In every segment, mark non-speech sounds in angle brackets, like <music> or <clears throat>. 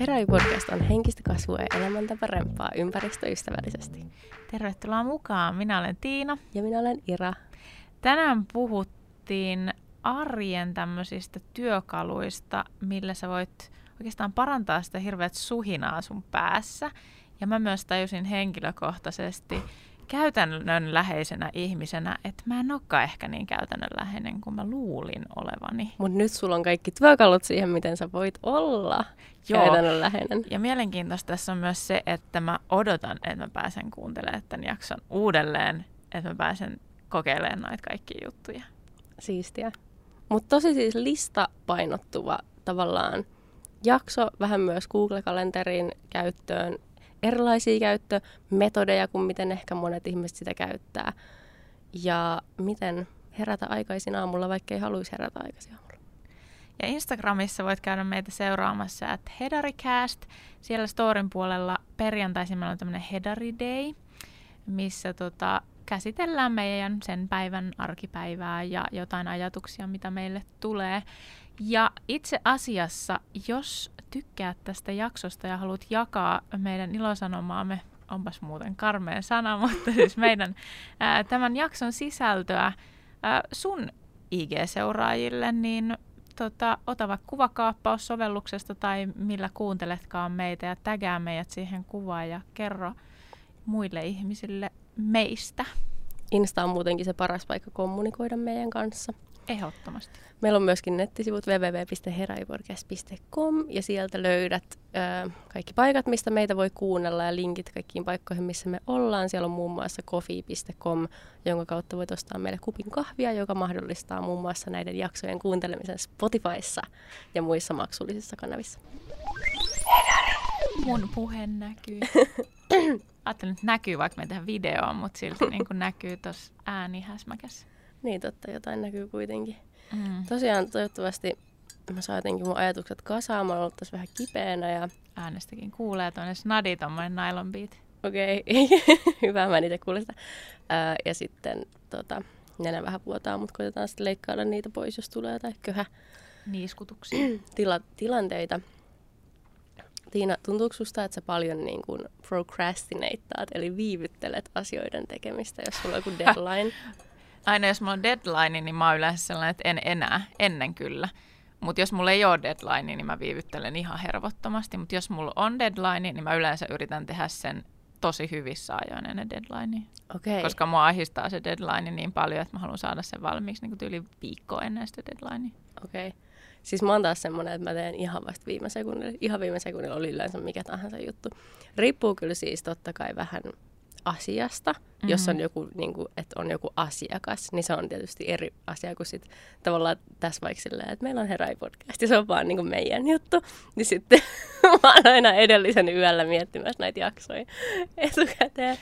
Heräi podcast on henkistä kasvua ja elämäntä parempaa ympäristöystävällisesti. Tervetuloa mukaan. Minä olen Tiina. Ja minä olen Ira. Tänään puhuttiin arjen tämmöisistä työkaluista, millä sä voit oikeastaan parantaa sitä hirveät suhinaa sun päässä. Ja mä myös tajusin henkilökohtaisesti, käytännönläheisenä ihmisenä, että mä en olekaan ehkä niin käytännönläheinen kuin mä luulin olevani. Mutta nyt sulla on kaikki työkalut siihen, miten sä voit olla Joo. käytännönläheinen. Ja mielenkiintoista tässä on myös se, että mä odotan, että mä pääsen kuuntelemaan tämän jakson uudelleen, että mä pääsen kokeilemaan noita kaikkia juttuja. Siistiä. Mutta tosi siis lista painottuva tavallaan jakso, vähän myös Google-kalenterin käyttöön erilaisia käyttömetodeja kuin miten ehkä monet ihmiset sitä käyttää. Ja miten herätä aikaisin aamulla, vaikka ei haluaisi herätä aikaisin aamulla. Ja Instagramissa voit käydä meitä seuraamassa, että Hedaricast. Siellä storin puolella perjantaisin meillä on tämmöinen Hedari Day, missä tota, käsitellään meidän sen päivän arkipäivää ja jotain ajatuksia, mitä meille tulee. Ja itse asiassa, jos tykkäät tästä jaksosta ja haluat jakaa meidän ilosanomaamme, onpas muuten karmeen sana, <laughs> mutta siis meidän ää, tämän jakson sisältöä ää, sun IG-seuraajille, niin tota, ota vaikka kuvakaappaus sovelluksesta tai millä kuunteletkaan meitä ja tägää meidät siihen kuvaan ja kerro muille ihmisille meistä. Insta on muutenkin se paras paikka kommunikoida meidän kanssa. Ehdottomasti. Meillä on myöskin nettisivut www.heraivorkes.com ja sieltä löydät ö, kaikki paikat, mistä meitä voi kuunnella ja linkit kaikkiin paikkoihin, missä me ollaan. Siellä on muun muassa coffee.com, jonka kautta voit ostaa meille kupin kahvia, joka mahdollistaa muun muassa näiden jaksojen kuuntelemisen Spotifyssa ja muissa maksullisissa kanavissa. Mun puhe näkyy. <coughs> Ajattelin, että näkyy, vaikka me tehdään videoa, mutta silti <coughs> niin näkyy tuossa äänihäsmäkässä. Niin totta, jotain näkyy kuitenkin. Mm. Tosiaan toivottavasti mä saan jotenkin mun ajatukset kasaan. Mä oon ollut tässä vähän kipeänä ja... Äänestäkin kuulee tuonne snadi, tommonen nylon beat. Okei, okay. <laughs> hyvä, mä en itse kuule sitä. Ää, ja sitten tota, nenä vähän vuotaa, mutta koitetaan sitten leikkailla niitä pois, jos tulee jotain köhä. Niiskutuksia. <clears throat> Tila, tilanteita. Tiina, tuntuuko susta, että sä paljon niin kuin procrastinateat, eli viivyttelet asioiden tekemistä, jos sulla on joku <laughs> deadline? Aina jos mulla on deadline, niin mä oon yleensä sellainen, että en enää, ennen kyllä. Mutta jos mulla ei ole deadline, niin mä viivyttelen ihan hervottomasti. Mutta jos mulla on deadline, niin mä yleensä yritän tehdä sen tosi hyvissä ajoin ennen deadline. Okay. Koska mua ahistaa se deadline niin paljon, että mä haluan saada sen valmiiksi niin yli viikkoa ennen sitä deadlinea. Okei. Okay. Siis mä oon taas semmonen, että mä teen ihan vasta viime sekunnilla. Ihan viime sekunnilla oli yleensä mikä tahansa juttu. Riippuu kyllä siis totta kai vähän asiasta. Mm-hmm. Jos on joku, niin kuin, että on joku asiakas, niin se on tietysti eri asia kuin sit tavallaan tässä vaikka silleen, että meillä on Herai podcast ja se on vaan niin kuin meidän juttu. Niin sitten <laughs> mä oon aina edellisen yöllä miettimässä näitä jaksoja etukäteen.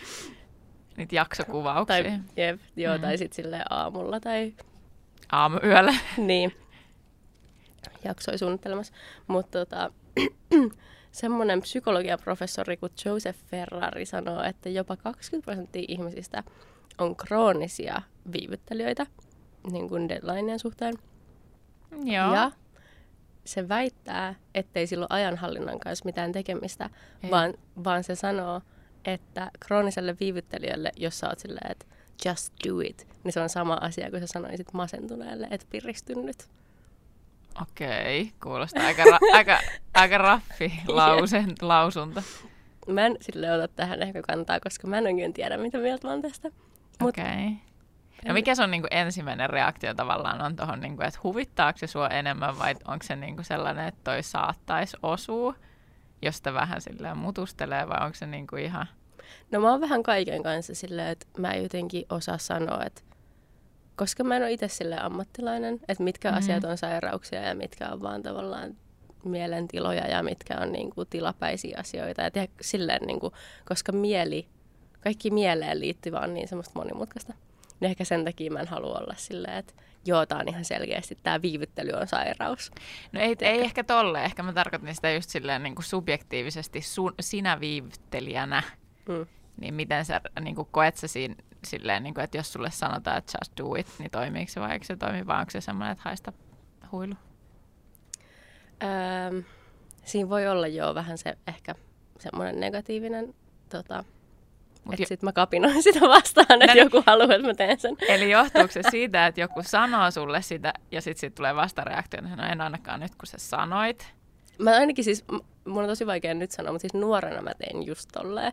Niitä jaksokuvauksia. Tai, jep, joo, mm-hmm. tai sitten silleen aamulla tai... Aamuyöllä. <laughs> niin. Jaksoi suunnittelemassa. Mutta tota, <clears throat> semmoinen psykologiaprofessori kuin Joseph Ferrari sanoo, että jopa 20 prosenttia ihmisistä on kroonisia viivyttelijöitä niin kuin deadlineen suhteen. Joo. Ja se väittää, ettei sillä ole ajanhallinnan kanssa mitään tekemistä, vaan, vaan se sanoo, että krooniselle viivyttelijälle, jos sä oot silleen, että just do it, niin se on sama asia kuin sä sanoisit masentuneelle, että piristynyt. Okei, kuulostaa aika, ra- <laughs> aika, aika raffi lausen, lausunto. Mä en sille ota tähän ehkä kantaa, koska mä en oikein tiedä, mitä mieltä mä oon tästä. Okei. Okay. No mikä sun niinku ensimmäinen reaktio tavallaan on tuohon, niinku, että huvittaako se sua enemmän vai onko se niinku sellainen, että toi saattaisi osua, josta vähän silleen mutustelee vai onko se niinku ihan... No mä oon vähän kaiken kanssa silleen, että mä en jotenkin osaa sanoa, että koska mä en ole itse sille ammattilainen, että mitkä mm-hmm. asiat on sairauksia ja mitkä on vaan tavallaan mielentiloja ja mitkä on niin kuin, tilapäisiä asioita. Ja tehdä silleen, niin kuin, koska mieli, kaikki mieleen liittyvä on niin semmoista monimutkaista. Niin ehkä sen takia mä en halua olla silleen, että joo, tämä on ihan selkeästi, tämä viivyttely on sairaus. No ei, ei ehkä tolle, ehkä mä tarkoitan sitä just silleen niin kuin subjektiivisesti sun, sinä viivyttelijänä. Mm. Niin miten sä niin kuin koet sä siinä silleen, niin kuin, että jos sulle sanotaan, että just do it, niin toimiiko se vai eikö se toimi, vai onko se semmoinen, että haista huilu? Öö, Siinä voi olla jo vähän se ehkä semmoinen negatiivinen, tota, että jo... sitten mä kapinoin <laughs> sitä vastaan, että joku haluaa, että mä teen sen. Eli johtuuko se siitä, että joku sanoo sulle sitä ja sitten sit tulee vastareaktio, että no en ainakaan nyt kun sä sanoit. Mä ainakin siis, mun on tosi vaikea nyt sanoa, mutta siis nuorena mä tein just tolleen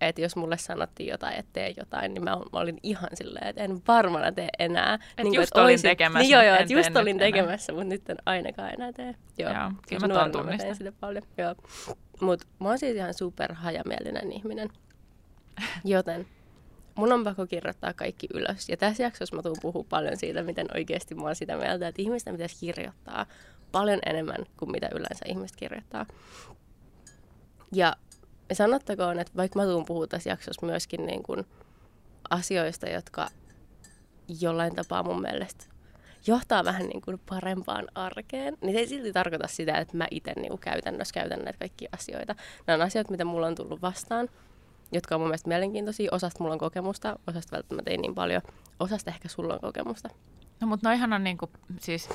että jos mulle sanottiin jotain, että tee jotain, niin mä, mä olin ihan silleen, että en varmana tee enää. Et niin just et olin olisin, tekemässä. Niin joo, joo, että just olin tekemässä, mutta nyt en ainakaan enää tee. Joo, joo kyllä mä tuon mä sitä paljon. Joo. Mutta mä oon siis ihan super hajamielinen ihminen. <laughs> Joten mun on pakko kirjoittaa kaikki ylös. Ja tässä jaksossa mä tuun puhua paljon siitä, miten oikeasti mä oon sitä mieltä, että ihmisten pitäisi kirjoittaa paljon enemmän kuin mitä yleensä ihmiset kirjoittaa. Ja sanottakoon, että vaikka mä tuun puhua tässä jaksossa myöskin niin kuin asioista, jotka jollain tapaa mun mielestä johtaa vähän niin kuin parempaan arkeen, niin se ei silti tarkoita sitä, että mä itse niin käytännössä käytän näitä kaikkia asioita. Nämä on asioita, mitä mulla on tullut vastaan, jotka on mun mielestä mielenkiintoisia. Osasta mulla on kokemusta, osasta välttämättä ei niin paljon. Osasta ehkä sulla on kokemusta. No mutta noihan on niinku, siis,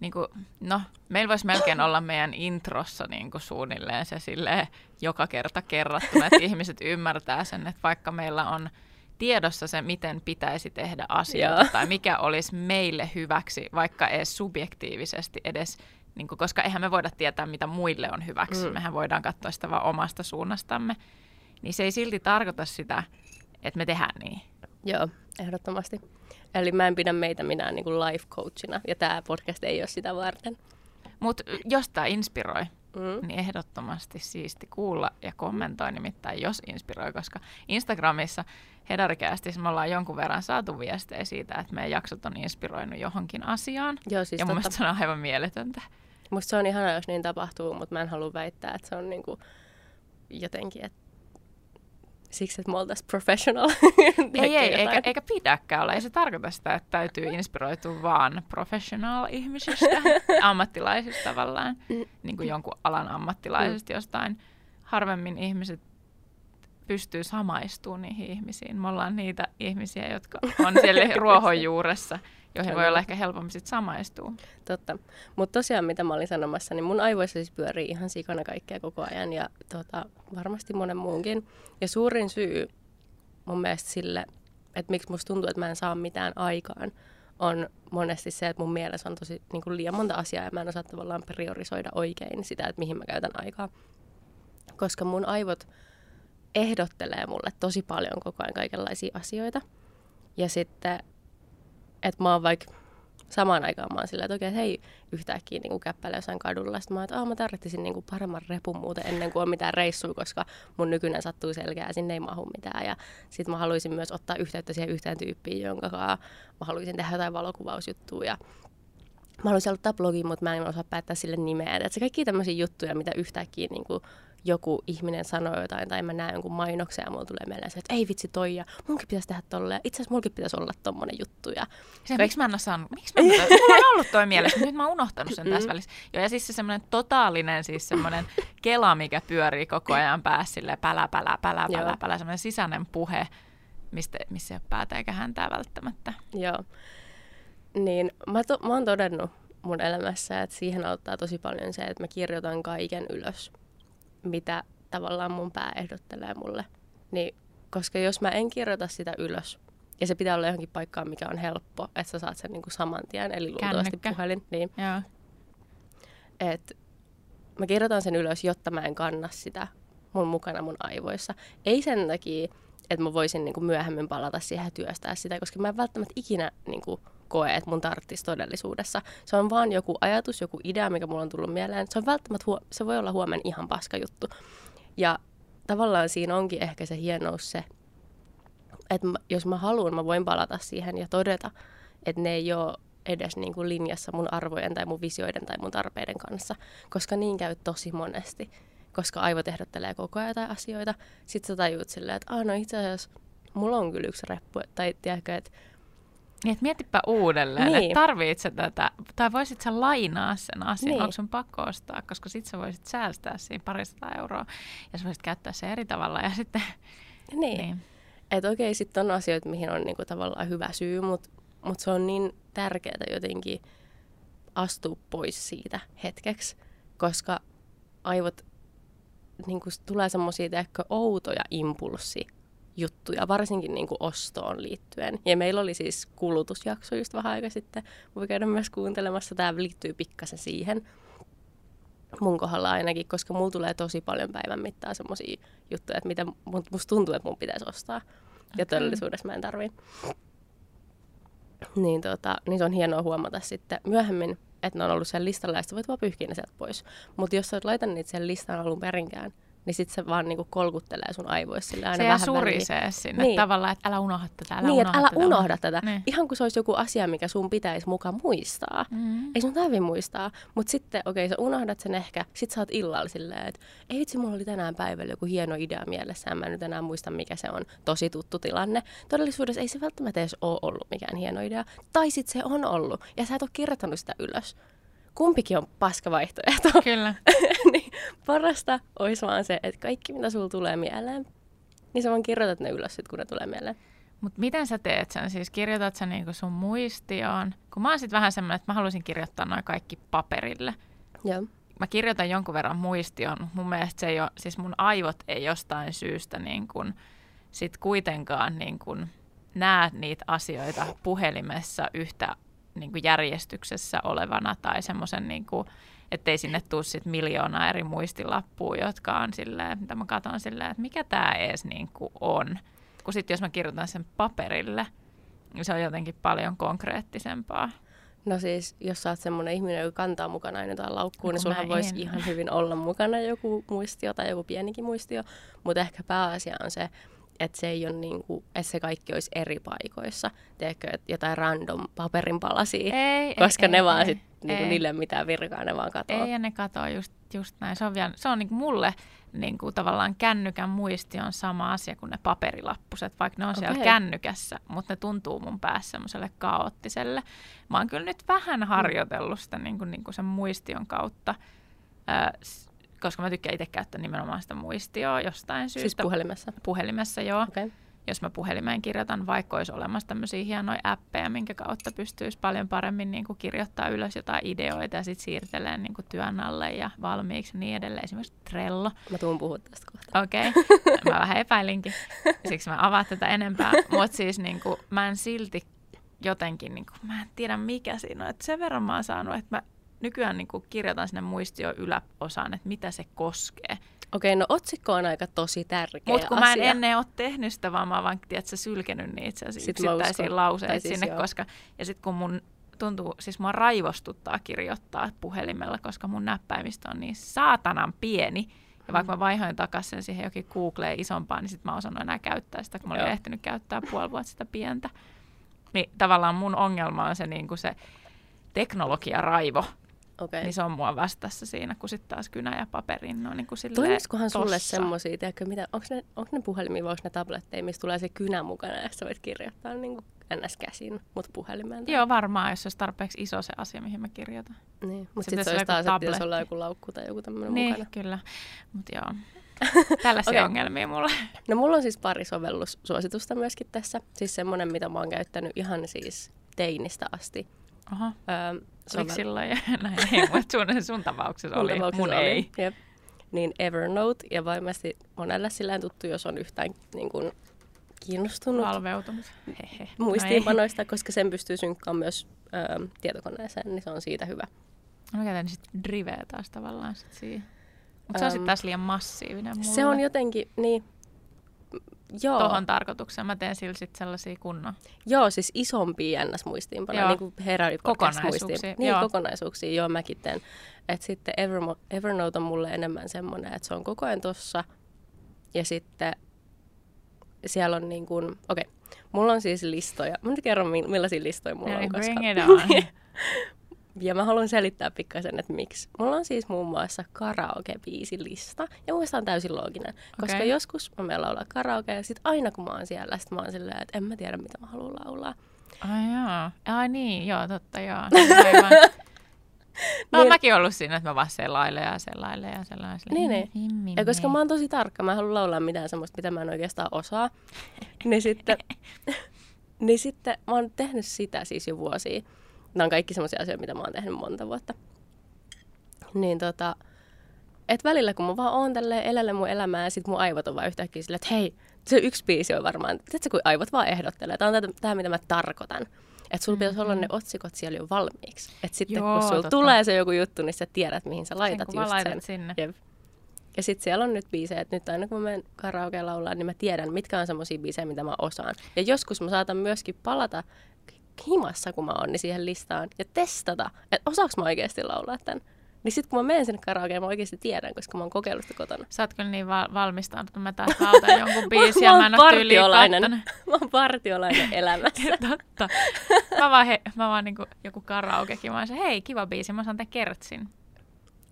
niinku, no meillä voisi melkein olla meidän introssa niinku suunnilleen se silleen, joka kerta kerrattuna, että ihmiset ymmärtää sen, että vaikka meillä on tiedossa se, miten pitäisi tehdä asioita Joo. tai mikä olisi meille hyväksi, vaikka edes subjektiivisesti edes, niin kuin, koska eihän me voida tietää, mitä muille on hyväksi. Mm. Mehän voidaan katsoa sitä vain omasta suunnastamme. Niin se ei silti tarkoita sitä, että me tehdään niin. Joo, ehdottomasti. Eli mä en pidä meitä minä niin kuin life coachina, ja tämä podcast ei ole sitä varten. Mutta jos tämä inspiroi, mm. niin ehdottomasti siisti kuulla ja kommentoi nimittäin, jos inspiroi, koska Instagramissa Hedarikästissä me ollaan jonkun verran saatu viestejä siitä, että meidän jaksot on inspiroinut johonkin asiaan. Joo, siis ja mun mielestä se on aivan mieletöntä. Musta se on ihana, jos niin tapahtuu, mutta mä en halua väittää, että se on niinku jotenkin, että siksi, että me oltaisiin professional. <laughs> ei, ei, eikä, eikä pidäkään olla. Ei se tarkoita sitä, että täytyy <laughs> inspiroitua vaan professional-ihmisistä, <laughs> ammattilaisista tavallaan, mm. niin kuin jonkun alan ammattilaisista mm. jostain. Harvemmin ihmiset pystyy samaistumaan niihin ihmisiin. Me ollaan niitä ihmisiä, jotka on siellä ruohonjuuressa joihin voi olla ehkä helpompi sitten samaistua. Totta. Mutta tosiaan, mitä mä olin sanomassa, niin mun aivoissa siis pyörii ihan sikana kaikkea koko ajan ja tota, varmasti monen muunkin. Ja suurin syy mun mielestä sille, että miksi musta tuntuu, että mä en saa mitään aikaan, on monesti se, että mun mielessä on tosi niin kuin liian monta asiaa ja mä en osaa tavallaan priorisoida oikein sitä, että mihin mä käytän aikaa. Koska mun aivot ehdottelee mulle tosi paljon koko ajan kaikenlaisia asioita. Ja sitten että mä oon vaikka samaan aikaan mä oon silleen, että okei, okay, hei, yhtäkkiä niin käppäillä jossain kadulla. Sitten mä että mä tarvitsisin niin paremman repun muuten ennen kuin on mitään reissua, koska mun nykyinen sattuu selkeä ja sinne ei mahu mitään. Ja sitten mä haluaisin myös ottaa yhteyttä siihen yhteen tyyppiin, jonka kanssa mä haluaisin tehdä jotain valokuvausjuttuja. Ja mä haluaisin aloittaa blogin, mutta mä en osaa päättää sille nimeä. Että se kaikki tämmöisiä juttuja, mitä yhtäkkiä niin kuin joku ihminen sanoo jotain tai mä näen jonkun mainoksen ja mulla tulee mieleen se, että ei vitsi toi ja munkin pitäisi tehdä tolleen. Itse asiassa mulkin pitäisi olla tommonen juttu. Ja se, Kaik... miksi mä en ole saanut, miksi mä en ole, mulla on ollut toi mielessä, nyt mä oon unohtanut sen tässä mm. välissä. Joo, ja siis se semmoinen totaalinen siis semmoinen kela, mikä pyörii koko ajan päässä silleen pälä, pälä, pälä, pälä, pälä, semmoinen sisäinen puhe, mistä, missä ei ole päätä eikä häntää välttämättä. Joo. Niin, mä, to, mä oon todennut mun elämässä, että siihen auttaa tosi paljon se, että mä kirjoitan kaiken ylös mitä tavallaan mun pää ehdottelee mulle. Niin, koska jos mä en kirjoita sitä ylös, ja se pitää olla johonkin paikkaan, mikä on helppo, että sä saat sen niin kuin saman tien, eli luultavasti puhelin. Niin, Joo. Et mä kirjoitan sen ylös, jotta mä en kanna sitä mun mukana mun aivoissa. Ei sen takia, että mä voisin niin kuin myöhemmin palata siihen ja työstää sitä, koska mä en välttämättä ikinä niin kuin, koe, että mun tarttisi todellisuudessa. Se on vaan joku ajatus, joku idea, mikä mulla on tullut mieleen. Se on välttämättä, huo- se voi olla huomenna ihan paska juttu. Ja tavallaan siinä onkin ehkä se hienous se, että mä, jos mä haluan, mä voin palata siihen ja todeta, että ne ei ole edes niin kuin linjassa mun arvojen tai mun visioiden tai mun tarpeiden kanssa, koska niin käy tosi monesti, koska aivot ehdottelee koko ajan jotain asioita. Sitten sä tajuut silleen, että ah, no itse asiassa mulla on kyllä yksi reppu, tai tiedätkö, että niin, että mietipä uudelleen, niin. että tarvitset sä tätä, tai voisit sä lainaa sen asian, niin. onko sun pakko ostaa, koska sit sä voisit säästää siinä parista euroa, ja sä voisit käyttää se eri tavalla, ja sitten... Niin, niin. että okei, sitten on asioita, mihin on niinku tavallaan hyvä syy, mutta mut se on niin tärkeää jotenkin astua pois siitä hetkeksi, koska aivot niin kuin tulee semmoisia ehkä outoja impulssi juttuja, varsinkin niin kuin ostoon liittyen. Ja meillä oli siis kulutusjakso just vähän aika sitten. Voi käydä myös kuuntelemassa. Tämä liittyy pikkasen siihen mun kohdalla ainakin, koska mulla tulee tosi paljon päivän mittaan semmoisia juttuja, että mitä musta tuntuu, että mun pitäisi ostaa. Okay. Ja todellisuudessa mä en tarvii. Niin, tota, niin se on hienoa huomata sitten myöhemmin, että ne on ollut siellä listalla ja sitten voit vaan pyyhkiä ne sieltä pois. Mutta jos sä et laita niitä siellä listan alun perinkään, niin sitten se vaan niinku kolkuttelee sun aivoissa sille aina se vähän surisee väliin. sinne Niin. tavallaan, että älä unohda tätä, älä Niin, unohda älä tätä. unohda tätä. Niin. Ihan kuin se olisi joku asia, mikä sun pitäisi mukaan muistaa. Mm. Ei sun tarvi muistaa, mutta sitten okei, okay, sä unohdat sen ehkä, sit sä oot illalla silleen, että ei vitsi, mulla oli tänään päivällä joku hieno idea mielessä, mä en nyt enää muista mikä se on, tosi tuttu tilanne. Todellisuudessa ei se välttämättä edes ole ollut mikään hieno idea, tai sit se on ollut, ja sä et ole kirjoittanut sitä ylös. Kumpikin on paska vaihtoehto. <laughs> Kyllä. niin parasta olisi vaan se, että kaikki mitä sulla tulee mieleen, niin sä vaan kirjoitat ne ylös sit, kun ne tulee mieleen. Mutta miten sä teet sen? Siis kirjoitat sä niinku sun muistioon? Kun mä oon sit vähän semmoinen, että mä haluaisin kirjoittaa noin kaikki paperille. Joo. Mä kirjoitan jonkun verran muistioon, mutta mun mielestä se ei ole, siis mun aivot ei jostain syystä niin kun, sit kuitenkaan niin kun näe niitä asioita puhelimessa yhtä niin kuin järjestyksessä olevana tai semmoisen, niin kuin, ettei sinne tule sit miljoonaa eri muistilappua, jotka on silleen, mitä mä katson silleen, että mikä tämä edes niin kuin on. Kun sitten jos mä kirjoitan sen paperille, niin se on jotenkin paljon konkreettisempaa. No siis, jos sä oot semmoinen ihminen, joka kantaa mukana aina jotain laukkuun, No niin sullahan voisi ihan hyvin olla mukana joku muistio tai joku pienikin muistio. Mutta ehkä pääasia on se, että se ei ole niin kuin, että se kaikki olisi eri paikoissa. Tiedätkö, että jotain random paperin palasia, Ei, koska ei, ne ei, vaan ei, sit, niinku, ei. niille ei mitään virkaa, ne vaan katoo. Ei, ja ne katoo just, just näin. Se on, vielä, se on niin mulle niin kuin tavallaan kännykän muisti on sama asia kuin ne paperilappuset, vaikka ne on siellä Okei. kännykässä, mutta ne tuntuu mun päässä semmoiselle kaoottiselle. Mä oon kyllä nyt vähän harjoitellut sitä niin kuin, niin kuin sen muistion kautta, äh, koska mä tykkään itse käyttää nimenomaan sitä muistioa jostain syystä. Siis puhelimessa. Puhelimessa, joo. Okay. Jos mä puhelimeen kirjoitan, vaikka olisi olemassa tämmöisiä hienoja appeja, minkä kautta pystyisi paljon paremmin niin kuin kirjoittaa ylös jotain ideoita ja sitten siirtelee niin kuin työn alle ja valmiiksi ja niin edelleen. Esimerkiksi Trello. Mä tuun puhua tästä kohta. Okei, okay. mä vähän epäilinkin, siksi mä avaan tätä enempää. Mutta siis niin kuin, mä en silti jotenkin, niin kuin, mä en tiedä mikä siinä on. Et sen verran mä oon saanut, että mä nykyään niin kuin, kirjoitan sinne muistio yläosaan, että mitä se koskee. Okei, okay, no otsikko on aika tosi tärkeä Mutta kun asia. mä en ennen ole tehnyt sitä, vaan mä oon vaan tiedätkö, sylkenyt niitä yksittäisiä lauseita siis sinne, joo. koska... Ja sitten kun mun tuntuu, siis mua raivostuttaa kirjoittaa puhelimella, koska mun näppäimistö on niin saatanan pieni. Ja vaikka mä vaihoin takaisin siihen jokin Googleen isompaan, niin sitten mä osannut enää käyttää sitä, kun mä olin Joo. ehtinyt käyttää puoli vuotta sitä pientä. Niin tavallaan mun ongelma on se, niin kuin se teknologiaraivo, Okei. niin se on mua vastassa siinä, kun sitten taas kynä ja paperin on niin kuin Toimisikohan sulle tossa. semmosia, tiedätkö, mitä, onko ne, onko ne puhelimia vai onko ne tabletteja, missä tulee se kynä mukana ja sä voit kirjoittaa niin kuin ns. käsin, mutta puhelimeen. tai- Joo, varmaan, jos olisi tarpeeksi iso se asia, mihin mä kirjoitan. Niin, mutta Se sitten pitäisi se olla olisi joku taas, että tabletti. ollaan joku laukku tai joku tämmöinen Niin, mukana. kyllä. Mutta joo, <laughs> tällaisia okay. ongelmia mulla. No mulla on siis pari sovellussuositusta myöskin tässä. Siis semmoinen, mitä mä oon käyttänyt ihan siis teinistä asti. Oho, Öö, oliko silloin ja näin? Ei, mutta sun, sun tapauksessa Mun oli, tapauksessa mun oli. ei. Jep. Niin Evernote, ja varmasti monelle silleen tuttu, jos on yhtään niin kuin, kiinnostunut Valveutunut. Hehe. muistiinpanoista, koska sen pystyy synkkaamaan myös öö, tietokoneeseen, niin se on siitä hyvä. Mä käytän sitten driveä taas tavallaan sit siihen. Mutta se on sitten taas liian massiivinen mulle. Se on jotenkin, niin, joo, Tohon tarkoitukseen. Mä teen sillä sit sellaisia kunnon. joo, siis isompia NS-muistiinpanoja, niin kuin Kokonaisuuksia. Niin, joo. kokonaisuuksia, joo, mäkin teen. Et sitten Evermo- Evernote on mulle enemmän semmoinen, että se on koko ajan tossa, ja sitten siellä on niin kuin, okei, okay, mulla on siis listoja. Mä nyt kerron, mi- millaisia listoja mulla No on. Koska... bring it on. <laughs> Ja mä haluan selittää pikkasen, että miksi. Mulla on siis muun muassa karaoke-biisilista. Ja mun on täysin looginen. Koska Okei. joskus mä menen laulaa karaoke ja sit aina kun mä oon siellä, sit mä oon silleen, että en mä tiedä mitä mä haluan laulaa. Ai joo. Ai niin, joo, totta joo. <laughs> Aivan. No, Niin- mäkin ollut siinä, että mä vaan selailen ja selailen ja selailen. Niin, niin. Ja koska mä oon tosi tarkka, mä en halua laulaa mitään semmoista, mitä mä en oikeastaan osaa. <laughs> niin sitten, <laughs> niin sitten mä oon tehnyt sitä siis jo vuosia. Nämä on kaikki semmoisia asioita, mitä mä oon tehnyt monta vuotta. Niin tota, että välillä kun mä vaan oon tälleen elellä mun elämää ja sit mun aivot on vaan yhtäkkiä silleen, että hei, se yksi biisi on varmaan, tiedätkö kun aivot vaan ehdottelee, tämä on tämä mitä mä tarkoitan. Että sulla pitäisi olla ne Mm-hmm. otsikot siellä jo valmiiksi. Että sitten Joo, kun sulla totta. tulee se joku juttu, niin sä tiedät, mihin sä Sen, laitat vaan just laitat sen. sinne. Jep. Ja sitten siellä on nyt biisejä, että nyt aina kun mä menen karaoke laulaa, niin mä tiedän, mitkä on semmoisia biisejä, mitä mä osaan. Ja joskus mä saatan myöskin palata himassa, kun mä oon, niin siihen listaan ja testata, että osaaks mä oikeasti laulaa tämän. Niin sitten kun mä menen sinne karaokeen, mä oikeasti tiedän, koska mä oon kokeillut sitä kotona. Sä oot kyllä niin valmistautunut, että mä taas lautan <laughs> jonkun biisin ja mä en partiolainen. Mä oon partiolainen elämässä. <laughs> Totta. Mä vaan, he, mä vaan niinku joku karaokekin, mä oon se, hei kiva biisi, mä osaan tämän kertsin.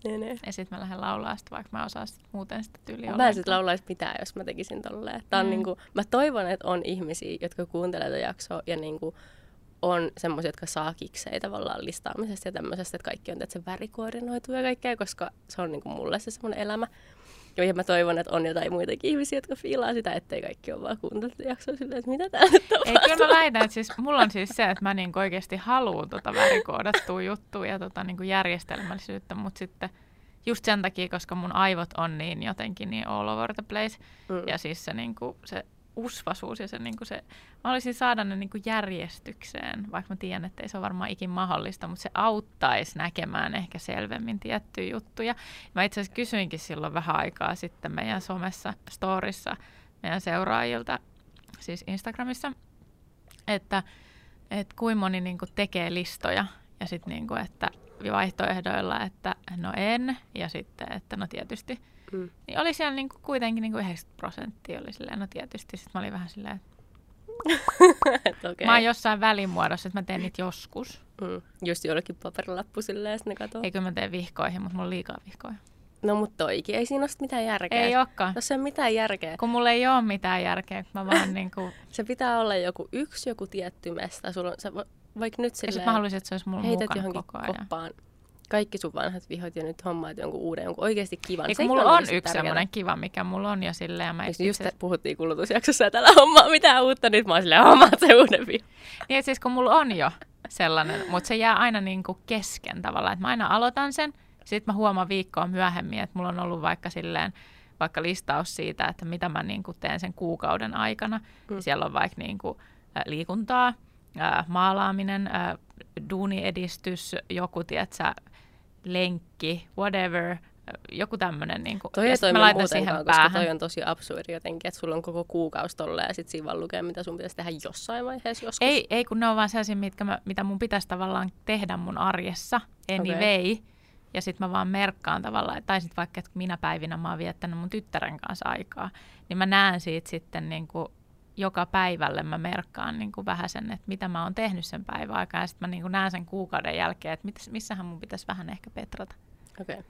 niin, niin. Ja sit mä lähden laulaa sitä, vaikka mä osaan sit muuten sitä tyyliä Mä en sit laulaisi mitään, jos mä tekisin tolleen. Tää on Mm. niinku, mä toivon, että on ihmisiä, jotka kuuntelee tätä jaksoa ja niinku on semmoisia, jotka saa kiksejä tavallaan listaamisesta ja tämmöisestä, että kaikki on se värikoordinoitu ja kaikkea, koska se on niinku mulle se semmoinen elämä. Ja mä toivon, että on jotain muitakin ihmisiä, jotka fiilaa sitä, ettei kaikki ole vaan kuunnellut tätä jaksoa silleen, että mitä täällä nyt Ei, tapahtuu. kyllä mä väitän, että siis, mulla on siis se, että mä niinku oikeasti haluan tota värikoodattua juttua ja tota niinku järjestelmällisyyttä, mutta sitten just sen takia, koska mun aivot on niin jotenkin niin all over the place. Mm. Ja siis se, niinku, se usvasuus ja se, niinku se, mä haluaisin saada ne niinku järjestykseen, vaikka mä tiedän, että ei se ole varmaan ikin mahdollista, mutta se auttaisi näkemään ehkä selvemmin tiettyjä juttuja. Mä itse asiassa kysyinkin silloin vähän aikaa sitten meidän somessa, storissa, meidän seuraajilta, siis Instagramissa, että, että kuinka moni niinku tekee listoja ja sitten niinku, että vaihtoehdoilla, että no en ja sitten, että no tietysti. Mm. Niin oli siellä niinku kuitenkin niinku 90 prosenttia oli silleen, no tietysti. Sitten mä olin vähän silleen, että <laughs> Et okei. mä oon jossain välimuodossa, että mä teen niitä joskus. mm. Just jollekin paperilappu silleen, ja sitten ne katoo. Ei kyllä mä teen vihkoihin, mutta mulla on liikaa vihkoja. No mut toikin, ei siinä ole sit mitään järkeä. Ei olekaan. Jos ei ole mitään järkeä. Kun mulla ei ole mitään järkeä, mä vaan niinku... <laughs> Se pitää olla joku yksi, joku tietty mesta. Sulla on, sä, vaikka nyt Ja silleen, sit mä haluaisin, että se olisi mulla mukana johonkin koko ajan. koppaan kaikki sun vanhat vihot ja nyt hommaat jonkun uuden, jonkun oikeasti kivan. Ei, Sekin kun mulla on yksi semmoinen kiva, mikä mulla on jo silleen. Ja mä Just, itse just puhuttiin kulutusjaksossa ja tällä hommaa mitään uutta, nyt mä oon silleen, hommaat se uuden vihon. Niin, siis kun mulla on jo sellainen, mutta se jää aina niinku kesken tavallaan, että mä aina aloitan sen, sitten mä huomaan viikkoa myöhemmin, että mulla on ollut vaikka silleen, vaikka listaus siitä, että mitä mä niinku teen sen kuukauden aikana. Mm. Siellä on vaikka niinku, ä, liikuntaa, ä, maalaaminen, ä, duuniedistys, joku, tiedätkö, lenkki, whatever, joku tämmöinen. Niinku. Toi Ja ei mä toimi laitan muutenkaan, siihen koska päähän. toi on tosi absurdi jotenkin, että sulla on koko kuukausi tolleen ja sit siinä vaan lukee, mitä sun pitäisi tehdä jossain vaiheessa joskus. Ei, ei, kun ne on vaan sellaisia, mitkä mä, mitä mun pitäisi tavallaan tehdä mun arjessa, anyway. Okay. Ja sitten mä vaan merkkaan tavallaan, tai sitten vaikka, että minä päivinä mä oon viettänyt mun tyttären kanssa aikaa, niin mä näen siitä sitten niin kuin joka päivälle mä merkkaan niin kuin vähän sen, että mitä mä oon tehnyt sen päivän aikaa, ja sitten mä niin kuin näen sen kuukauden jälkeen, että mitäs, missähän mun pitäisi vähän ehkä petrata. Okei. Okay.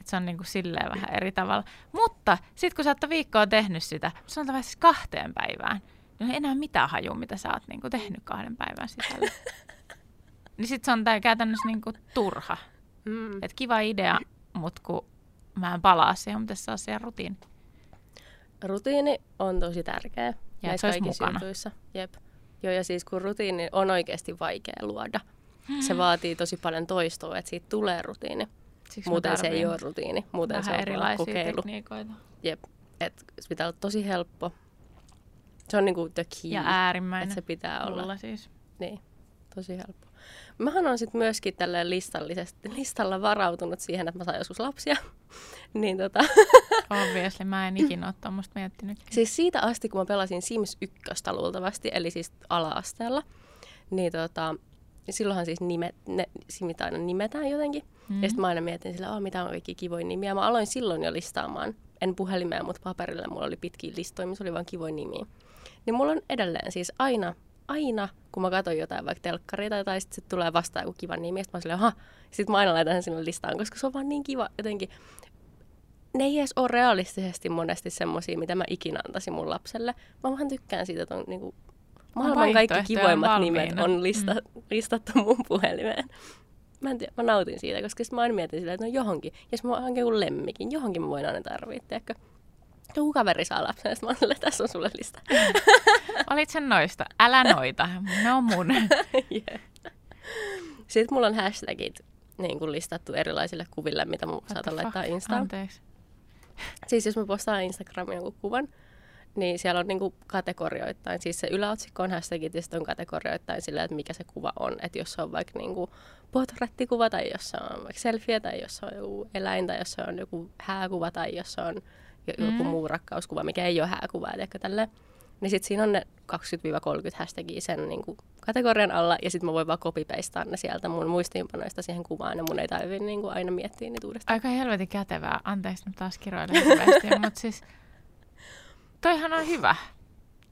Että se on niinku silleen vähän eri tavalla. Mutta sitten kun sä oot viikkoa tehnyt sitä, sanotaan siis kahteen päivään, niin ei enää mitään hajua, mitä sä oot niinku tehnyt kahden päivän sisällä. <laughs> niin sitten se on tää käytännössä niinku turha. Mm. Et kiva idea, mutta kun mä en palaa siihen, mutta saa siihen rutiin. Rutiini on tosi tärkeä Ja näissä se kaikissa mukana. jutuissa. Jep. Joo, ja siis kun rutiini on oikeasti vaikea luoda. Se vaatii tosi paljon toistoa, että siitä tulee rutiini. Siksi Muuten se ei ole rutiini. Muuten se vähän on vaan erilaisia kokeilu. tekniikoita. Jep. Et se pitää olla tosi helppo. Se on niinku the key. Ja äärimmäinen. että se pitää olla. Mulla siis. Niin, tosi helppo. Mähän on sitten myöskin tällä listallisesti, listalla varautunut siihen, että mä saan joskus lapsia. <laughs> niin tota, <laughs> Obviously, mä en ikinä ole tuommoista miettinyt. siis siitä asti, kun mä pelasin Sims 1 luultavasti, eli siis ala-asteella, niin tota, silloinhan siis nimet, ne, simit aina nimetään jotenkin. Mm. Ja sitten mä aina mietin sillä, oh, mitä on kaikki kivoja nimiä. Mä aloin silloin jo listaamaan, en puhelimeen, mutta paperille mulla oli pitkiä listoja, missä oli vain kivoja nimiä. Niin mulla on edelleen siis aina, aina, kun mä katson jotain vaikka telkkaria tai, tai sitten sit tulee vastaan joku kiva nimi, sitten mä silleen, aha, sitten mä aina laitan sen sinne listaan, koska se on vaan niin kiva jotenkin. Ne ei edes ole realistisesti monesti semmosia, mitä mä ikinä antaisin mun lapselle. Mä vaan tykkään siitä, että on niinku, maailman kaikki kivoimmat valmiina. nimet on lista, mm. listattu mun puhelimeen. Mä, en tiedä, mä nautin siitä, koska mä aina mietin silleen, että no johonkin, jos mä hankin jonkun lemmikin, johonkin mä voin aina tiedätkö? Joku kaveri saa lapsen, sit mä silleen, tässä on sulle lista. <laughs> Olit sen noista. Älä noita. Ne on mun. <laughs> Yeah. Sitten mulla on hashtagit niin kuin listattu erilaisille kuville, mitä saatan the laittaa? Instaan. Anteeksi. Siis jos mä postaan Instagramiin jonkun kuvan, niin siellä on niinku kategorioittain. Siis se yläotsikko on hashtagit ja sitten on kategorioittain sillä, että mikä se kuva on. Että jos se on vaikka niinku portrettikuva tai jos se on vaikka selfie tai jos se on joku eläin tai jos se on joku hääkuva tai jos se on joku Mm. muu rakkauskuva, mikä ei ole hääkuva. Eli tälle. Niin sitten siinä on ne 20-30 hashtagia sen niinku kategorian alla ja sitten mä voin vaan copy-pastaa ne sieltä mun muistiinpanoista siihen kuvaan ja mun ei tarvitse niinku aina miettiä niitä uudestaan. Aika helvetin kätevää. Anteeksi, nyt taas kiroilen <laughs> mutta siis toihan on hyvä.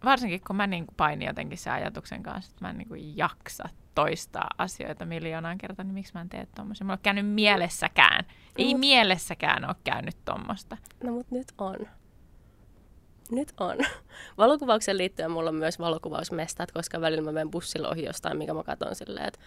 Varsinkin kun mä niin painin jotenkin sen ajatuksen kanssa, että mä en niin jaksa toistaa asioita miljoonaan kertaa, niin miksi mä en tee tommosia? Mulla ole käynyt mielessäkään. Ei Mut- mielessäkään ole käynyt tommosta. No mut nyt on. Nyt on. <laughs> Valokuvaukseen liittyen mulla on myös valokuvausmestat, koska välillä mä menen bussilla ohi jostain, mikä mä katson silleen, että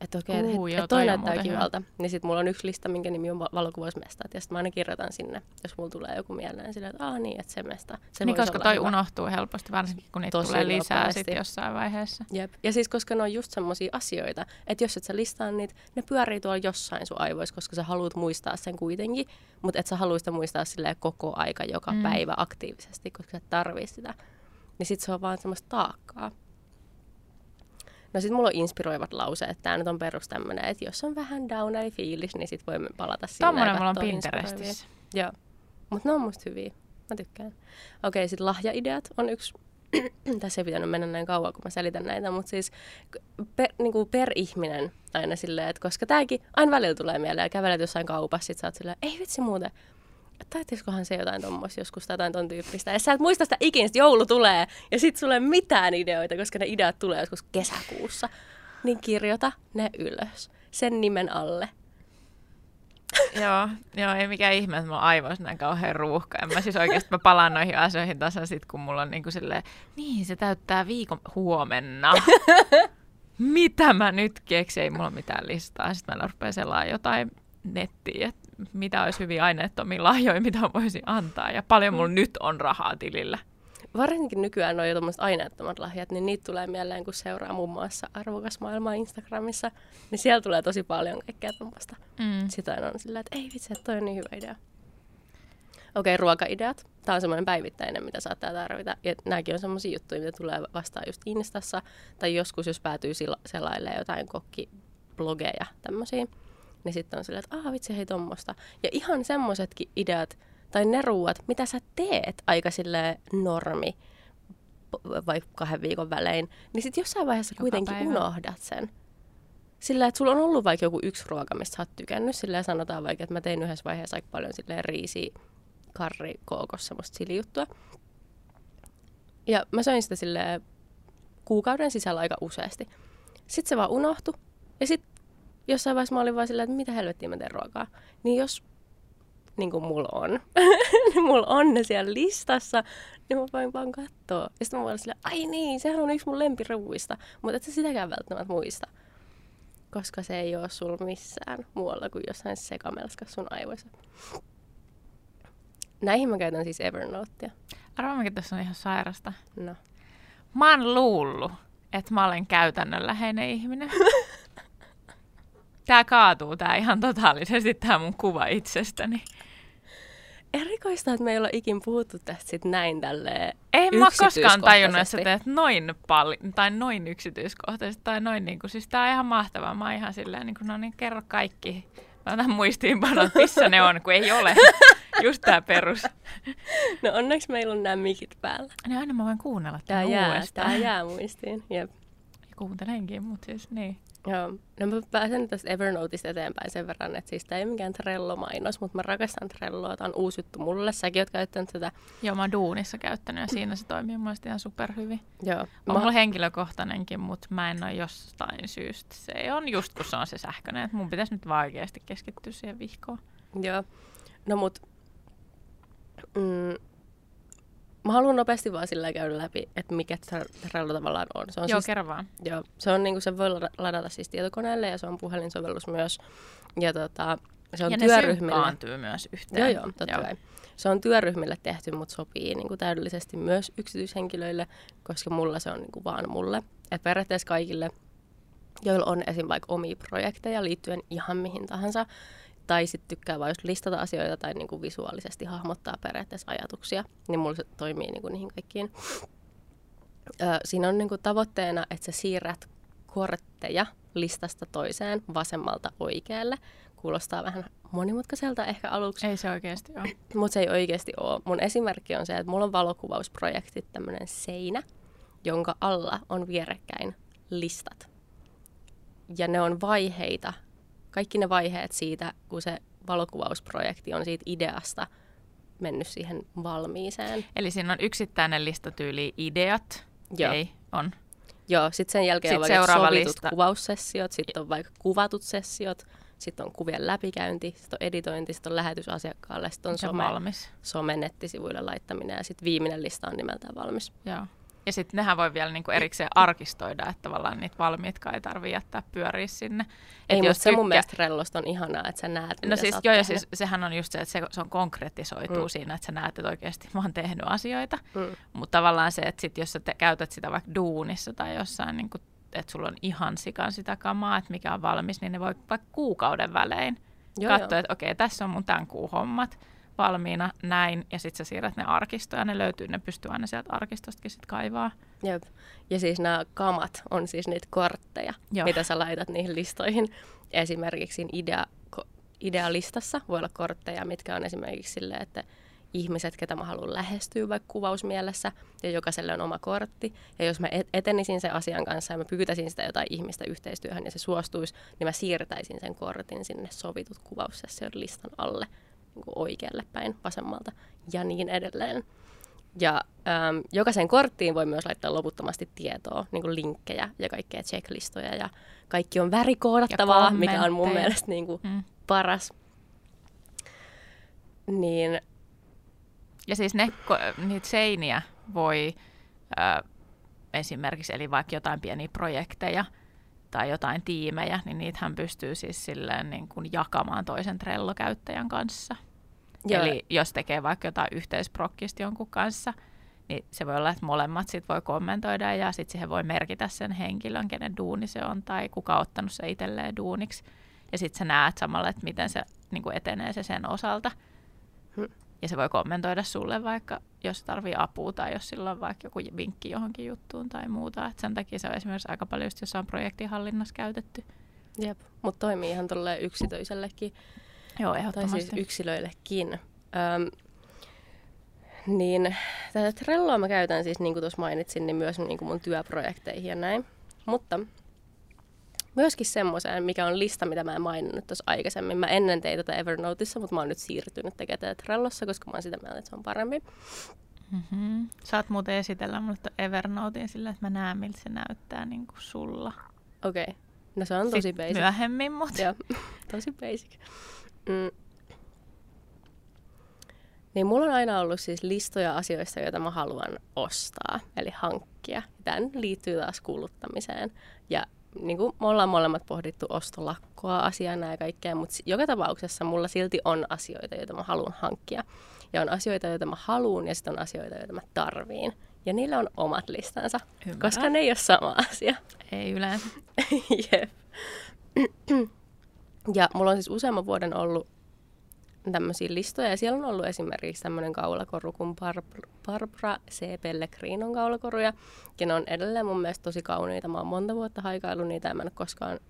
että okei, Uu, et, joo, et toi näyttää kivalta. Niin sit mulla on yksi lista, minkä nimi on va- valokuvausmestat. Ja sit mä aina kirjoitan sinne, jos mulla tulee joku mieleen silleen, että aah niin, että se mesta. Se niin, koska toi hyvä. unohtuu helposti, varsinkin kun niitä Tosi tulee lisää nopeasti. sit jossain vaiheessa. Jep. Ja siis koska ne on just semmosia asioita, että jos et sä listaa niitä, ne pyörii tuolla jossain sun aivoissa, koska sä haluat muistaa sen kuitenkin, mutta et sä halua sitä muistaa silleen koko aika, joka Mm. päivä aktiivisesti, koska sä et tarvii sitä. Niin sit se on vaan semmoista taakkaa. No sit mulla on inspiroivat lauseet. Tää nyt on perus tämmönen, että jos on vähän downeri fiilis, niin sit voimme palata sinne Tommonen mulla on. Pinterestissä. Joo, mutta ne on musta hyviä. Mä tykkään. Okei, sitten lahjaideat on yksi. <clears throat> Tässä ei pitänyt mennä näin kauan, kun mä selitän näitä, mutta siis per, niin kuin per ihminen aina silleen, että koska tääkin aina välillä tulee mieleen ja kävelet jossain kaupassa, sit sä oot silleen, ei vitsi muuten, taittiskohan se jotain tuommoista joskus tai jotain ton tyyppistä. Ja sä et muista sitä ikinä, sit joulu tulee ja sit sulle mitään ideoita, koska ne ideat tulee joskus kesäkuussa. Niin kirjoita ne ylös sen nimen alle. <laughs> joo, joo, ei mikään ihme, että on aivoissa näin kauhean ruuhka. En mä siis oikeasti mä palaan noihin asioihin tasan sit, kun mulla on niinku silleen, niin se täyttää viikon huomenna. <laughs> mitä mä nyt keksin? Ei mulla mitään listaa. Sitten mä rupean selaamaan jotain nettiä, että mitä olisi hyviä aineettomia lahjoja, mitä voisin antaa. Ja paljon mulla nyt on rahaa tilillä. Varsinkin nykyään on jo tuommoiset aineettomat lahjat, niin niitä tulee mieleen, kun seuraa muun muassa Arvokas maailma Instagramissa. Niin siellä tulee tosi paljon kaikkea tuommoista. Mm. Sitä on silleen, että ei vitsi, että toi on niin hyvä idea. Okei, ruokaideat. Tämä on semmoinen päivittäinen, mitä saattaa tarvita. Ja nämäkin on semmoisia juttuja, mitä tulee vastaan just Instassa. Tai joskus, jos päätyy selailemaan jotain kokkiblogeja, tämmöisiä. Niin sitten on silleen, että aah vitsi, hei tommosta. Ja ihan semmoisetkin ideat, tai ne ruuat, mitä sä teet aika sille normi, vaikka kahden viikon välein, niin sitten jossain vaiheessa Joka kuitenkin päivä. unohdat sen. Sillä, että sulla on ollut vaikka joku yksi ruoka, mistä sä oot tykännyt. Sillä sanotaan vaikka, että mä tein yhdessä vaiheessa aika paljon silleen riisi, karri, kookos, semmoista silijuttua. Ja mä söin sitä silleen kuukauden sisällä aika useasti. Sitten se vaan unohtui. Ja sitten jossain vaiheessa mä olin vaan silleen, että mitä helvettiä mä teen ruokaa. Niin jos, niin kuin mulla on, niin <laughs> mulla on ne siellä listassa, niin mä voin vaan katsoa. Ja sitten mä voin silleen, ai niin, sehän on yksi mun lempiruuista. Mutta et sä sitäkään välttämättä muista. Koska se ei ole sulla missään muualla kuin jossain sekamelskassa sun aivoissa. Näihin mä käytän siis Evernotea. Arvaa, mikä tässä on ihan sairasta. No. Mä oon luullut, että mä olen käytännönläheinen ihminen. <laughs> Tää kaatuu tää ihan totaalisesti, tää mun kuva itsestäni. Erikoista, että me ei olla ikin puhuttu tästä sit näin tälleen En mä koskaan tajunnut, että sä teet noin paljon, tai noin yksityiskohtaisesti, tai noin niinku, siis tää on ihan mahtavaa. Mä oon ihan silleen, niinku, no niin, kerro kaikki. Mä otan muistiinpanot, missä ne on, kun ei ole. <laughs> Just tää perus. No onneksi meillä on nämä mikit päällä. Ne aina mä voin kuunnella Tää tää jää, uudestaan. tää jää muistiin. Jep. Ja Kuuntelenkin, mutta siis niin. Joo. No mä pääsen tästä Evernoteista eteenpäin sen verran, että siis tää ei mikään Trello-mainos, mutta mä rakastan Trelloa. Tää on uusi juttu mulle. Säkin oot käyttänyt tätä. Joo, mä oon duunissa käyttänyt ja siinä se toimii mun ihan superhyvin. Joo. On Mä, mulla henkilökohtainenkin, mutta mä en ole jostain syystä. Se on just kun se on se sähköinen, että mun pitäisi nyt vaan oikeasti keskittyä siihen vihkoon. joo. No mut... Mm, mä haluan nopeasti vaan sillä käydä läpi, että mikä Tre- Trello tavallaan on. Se on Joo, siis kerro vaan. Joo, se on niinku, se voi lada- ladata siis tietokoneelle ja se on puhelinsovellus myös. Ja tota, se on ja ne työryhmille. synkkaantuu myös yhteen. Joo, joo, totta joo. kai. Se on työryhmille tehty, mutta sopii niinku täydellisesti myös yksityishenkilöille, koska mulla se on niinku vaan mulle. Et periaatteessa kaikille joilla on esim. vaikka omia projekteja liittyen ihan mihin tahansa, tai sitten tykkää vain just listata asioita tai niinku visuaalisesti hahmottaa periaatteessa ajatuksia, niin mulla se toimii niinku niihin kaikkiin. Ö, siinä on niinku tavoitteena, että sä siirrät kortteja listasta toiseen vasemmalta oikealle. Kuulostaa vähän monimutkaiselta ehkä aluksi. Ei se oikeasti ole. Mutta se ei oikeasti ole. Mun esimerkki on se, että mulla on valokuvausprojekti, tämmöinen seinä, jonka alla on vierekkäin listat. Ja ne on vaiheita, kaikki ne vaiheet siitä, kun se valokuvausprojekti on siitä ideasta mennyt siihen valmiiseen. Eli siinä on yksittäinen listatyyli ideat. Joo. Ei, on. Joo, sitten sen jälkeen Sit on vaikka seuraava sovitut lista. kuvaussessiot, sitten on vaikka kuvatut sessiot, sitten on kuvien läpikäynti, sitten on editointi, sitten on lähetys asiakkaalle, sitten on on some, valmis. laittaminen ja sitten viimeinen lista on nimeltään valmis. Joo. Ja sitten nehän voi vielä niinku erikseen arkistoida, että tavallaan niitä valmiitkaan ei tarvitse jättää pyöriä sinne. Ei, Et mutta se mun tykkää- mielestä Rellosta on ihanaa, että sä näet, No siis, joo, ja siis sehän on just se, että se, se on konkretisoituu Mm. siinä, että sä näet, että oikeasti mä oon tehnyt asioita. Mm. Mutta tavallaan se, että sit jos sä te, käytät sitä vaikka duunissa tai jossain, niin kun, että sulla on ihan sikan sitä kamaa, että mikä on valmis, niin ne voi vaikka kuukauden välein katsoa, että okei, tässä on mun tämän kuun hommat valmiina, näin, ja sitten sä siirrät ne arkistoon, ja ne löytyy, ne pystyy aina sieltä arkistostakin sitten kaivaa. Jep. Ja siis nämä kamat on siis niitä kortteja, Joo. mitä sä laitat niihin listoihin. Esimerkiksi idea, idealistassa voi olla kortteja, mitkä on esimerkiksi silleen, että ihmiset, ketä mä haluan lähestyä vaikka kuvausmielessä, ja jokaiselle on oma kortti. Ja jos mä et- etenisin sen asian kanssa ja mä pyytäisin sitä jotain ihmistä yhteistyöhön ja se suostuisi, niin mä siirtäisin sen kortin sinne sovitut kuvaussessiot listan alle oikealle päin vasemmalta ja niin edelleen. Ja äm, jokaiseen korttiin voi myös laittaa loputtomasti tietoa, niin kuin linkkejä ja kaikkea checklistoja. Ja kaikki on värikoodattavaa, mikä on mun mielestä niin kuin Mm. paras. Niin Ja siis ne, ko- niitä seiniä voi ö, esimerkiksi, eli vaikka jotain pieniä projekteja tai jotain tiimejä, niin niitähän pystyy siis silleen niin kuin jakamaan toisen Trello-käyttäjän kanssa. Joo. Eli jos tekee vaikka jotain yhteisprokkista jonkun kanssa, niin se voi olla, että molemmat sit voi kommentoida ja sitten siihen voi merkitä sen henkilön, kenen duuni se on tai kuka on ottanut se itselleen duuniksi. Ja sitten sä näet samalla, että miten se niin kuin etenee se sen osalta. Hmm. Ja se voi kommentoida sulle vaikka, jos tarvii apua tai jos sillä on vaikka joku vinkki johonkin juttuun tai muuta. Et sen takia se on esimerkiksi aika paljon just jossain projektihallinnassa käytetty. Jep, mutta toimii ihan tolleen yksityisellekin, Joo, tai ehdottomasti. siis yksilöillekin. Öm, niin tätä Trelloa mä käytän siis, niin kuin tuossa mainitsin, niin myös niin kuin mun työprojekteihin ja näin. Mutta myöskin semmoiseen, mikä on lista, mitä mä en maininnut tuossa aikaisemmin. Mä ennen tein tätä Evernoteissa, mutta mä oon nyt siirtynyt tekemään tätä Trellossa, koska mä oon sitä mieltä, että se on parempi. Mm-hmm. Saat muuten esitellä mulle Evernotein sillä, että mä näen, miltä se näyttää niin kuin sulla. Okei, okay. no se on tosi Sit basic. Myöhemmin, mutta Joo, <laughs> tosi basic. Mm. Niin mulla on aina ollut siis listoja asioista, joita mä haluan ostaa, eli hankkia. Tämän liittyy taas kuluttamiseen. Ja niin kuin me ollaan molemmat pohdittu ostolakkoa asiana ja kaikkea, mutta joka tapauksessa mulla silti on asioita, joita mä haluan hankkia. Ja on asioita, joita mä haluan ja sitten on asioita, joita mä tarviin. Ja niillä on omat listansa, Ymmärrän. koska ne ei ole sama asia. ei yleensä. <laughs> Jep. Ja mulla on siis useamman vuoden ollut tämmöisiä listoja, ja siellä on ollut esimerkiksi tämmöinen kaulakoru kuin Barbara, Barbara C. Pellegrinon kaulakoruja, ja ne on edelleen mun mielestä tosi kauniita. Mä oon monta vuotta haikaillut niitä, ja mä en ole koskaan,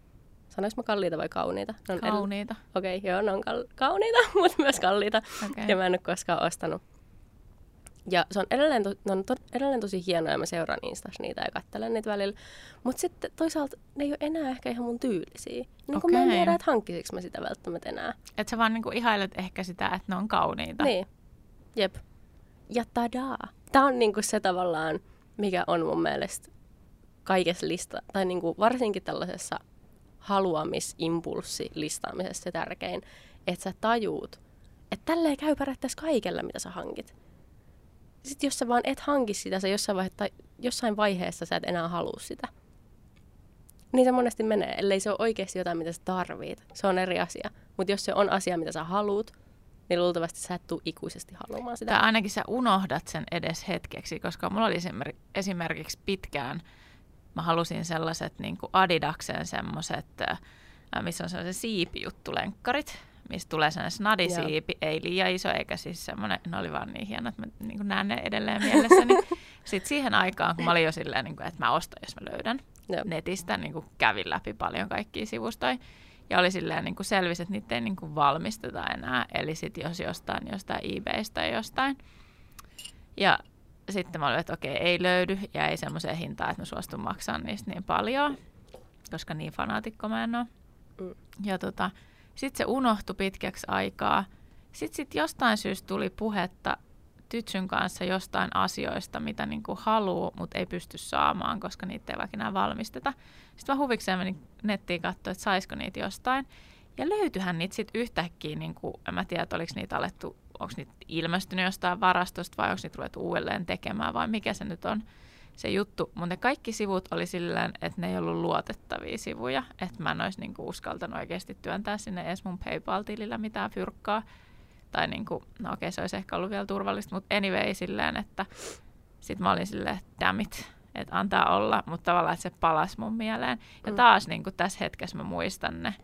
sanois mä kalliita vai kauniita? Ne on Kauniita. Okei, okay, joo, ne on kal- kauniita, <laughs> mutta myös kalliita, Okay. ja mä en ole koskaan ostanut. Ja se on edelleen, to, ne on to, edelleen tosi hienoja, ja mä seuraan Instassa niitä ja katselen niitä välillä. Mutta sitten toisaalta ne ei ole enää ehkä ihan mun tyylisiä. Niin kun mä en tiedä, että hankkisiksi mä sitä välttämättä enää. Että sä vaan niinku ihailet ehkä sitä, että ne on kauniita. Niin, jep. Ja tadaa. Tää on niinku se tavallaan, mikä on mun mielestä kaikessa lista, tai niinku varsinkin tällaisessa haluamisimpulssilistaamisessa se tärkein, että sä tajuut, että tälleen käy periaatteessa kaikella, mitä sä hankit. Sitten jos sä vaan et hanki sitä, sä jossain, vaihe- tai jossain vaiheessa sä et enää halua sitä. Niin se monesti menee, ellei se ole oikeasti jotain, mitä sä tarvit. Se on eri asia. Mutta jos se on asia, mitä sä haluut, niin luultavasti sä et tuu ikuisesti haluamaan sitä. Tai ainakin sä unohdat sen edes hetkeksi, koska mulla oli esimer- esimerkiksi pitkään, mä halusin sellaiset niin kuin Adidaksen semmoiset, missä on sellaiset siipijuttulenkkarit, mistä tulee sellainen snadisiipi, Joo. ei liian iso eikä siis semmoinen, ne oli vaan niin hieno, että mä niin näen ne edelleen mielessäni. <laughs> Sitten siihen aikaan, kun mä olin jo silleen, niin kuin, että mä ostan, jos mä löydän Joo. netistä, niin kuin kävin läpi paljon kaikkia sivustoja. Ja oli silleen niin kuin selvisi, että niitä ei niin kuin valmisteta enää. Eli sitten jos jostain, jostain eBaystä tai jostain. Ja sitten mä olin, että okei, ei löydy ja ei semmoiseen hintaan, että mä suostun maksamaan niistä niin paljon, koska niin fanaatikko mä en ole. Mm. Ja tota, sitten se unohtui pitkäksi aikaa. Sitten sit jostain syystä tuli puhetta Tytsyn kanssa jostain asioista, mitä niinku haluaa, mutta ei pysty saamaan, koska niitä ei vaikka enää valmisteta. Sitten mä huvikseen menin nettiin katsoa, että saisiko niitä jostain. Ja löytyihän niitä sitten yhtäkkiä, niin kuin, en mä tiedä, oliko niitä alettu, onko niitä ilmestynyt jostain varastosta vai onko niitä ruvettu uudelleen tekemään vai mikä se nyt on se juttu. Mutta ne kaikki sivut oli silleen, että ne ei ollut luotettavia sivuja. Että mä en olisi niinku uskaltanut oikeasti työntää sinne edes mun PayPal-tilillä mitään fyrkkaa. Tai niinku, no okei, se olisi ehkä ollut vielä turvallista, mutta anyway silleen, että sitten mä olin silleen, että damn it, että antaa olla, mutta tavallaan, että se palasi mun mieleen. Ja mm. taas niin kuin tässä hetkessä mä muistan ne,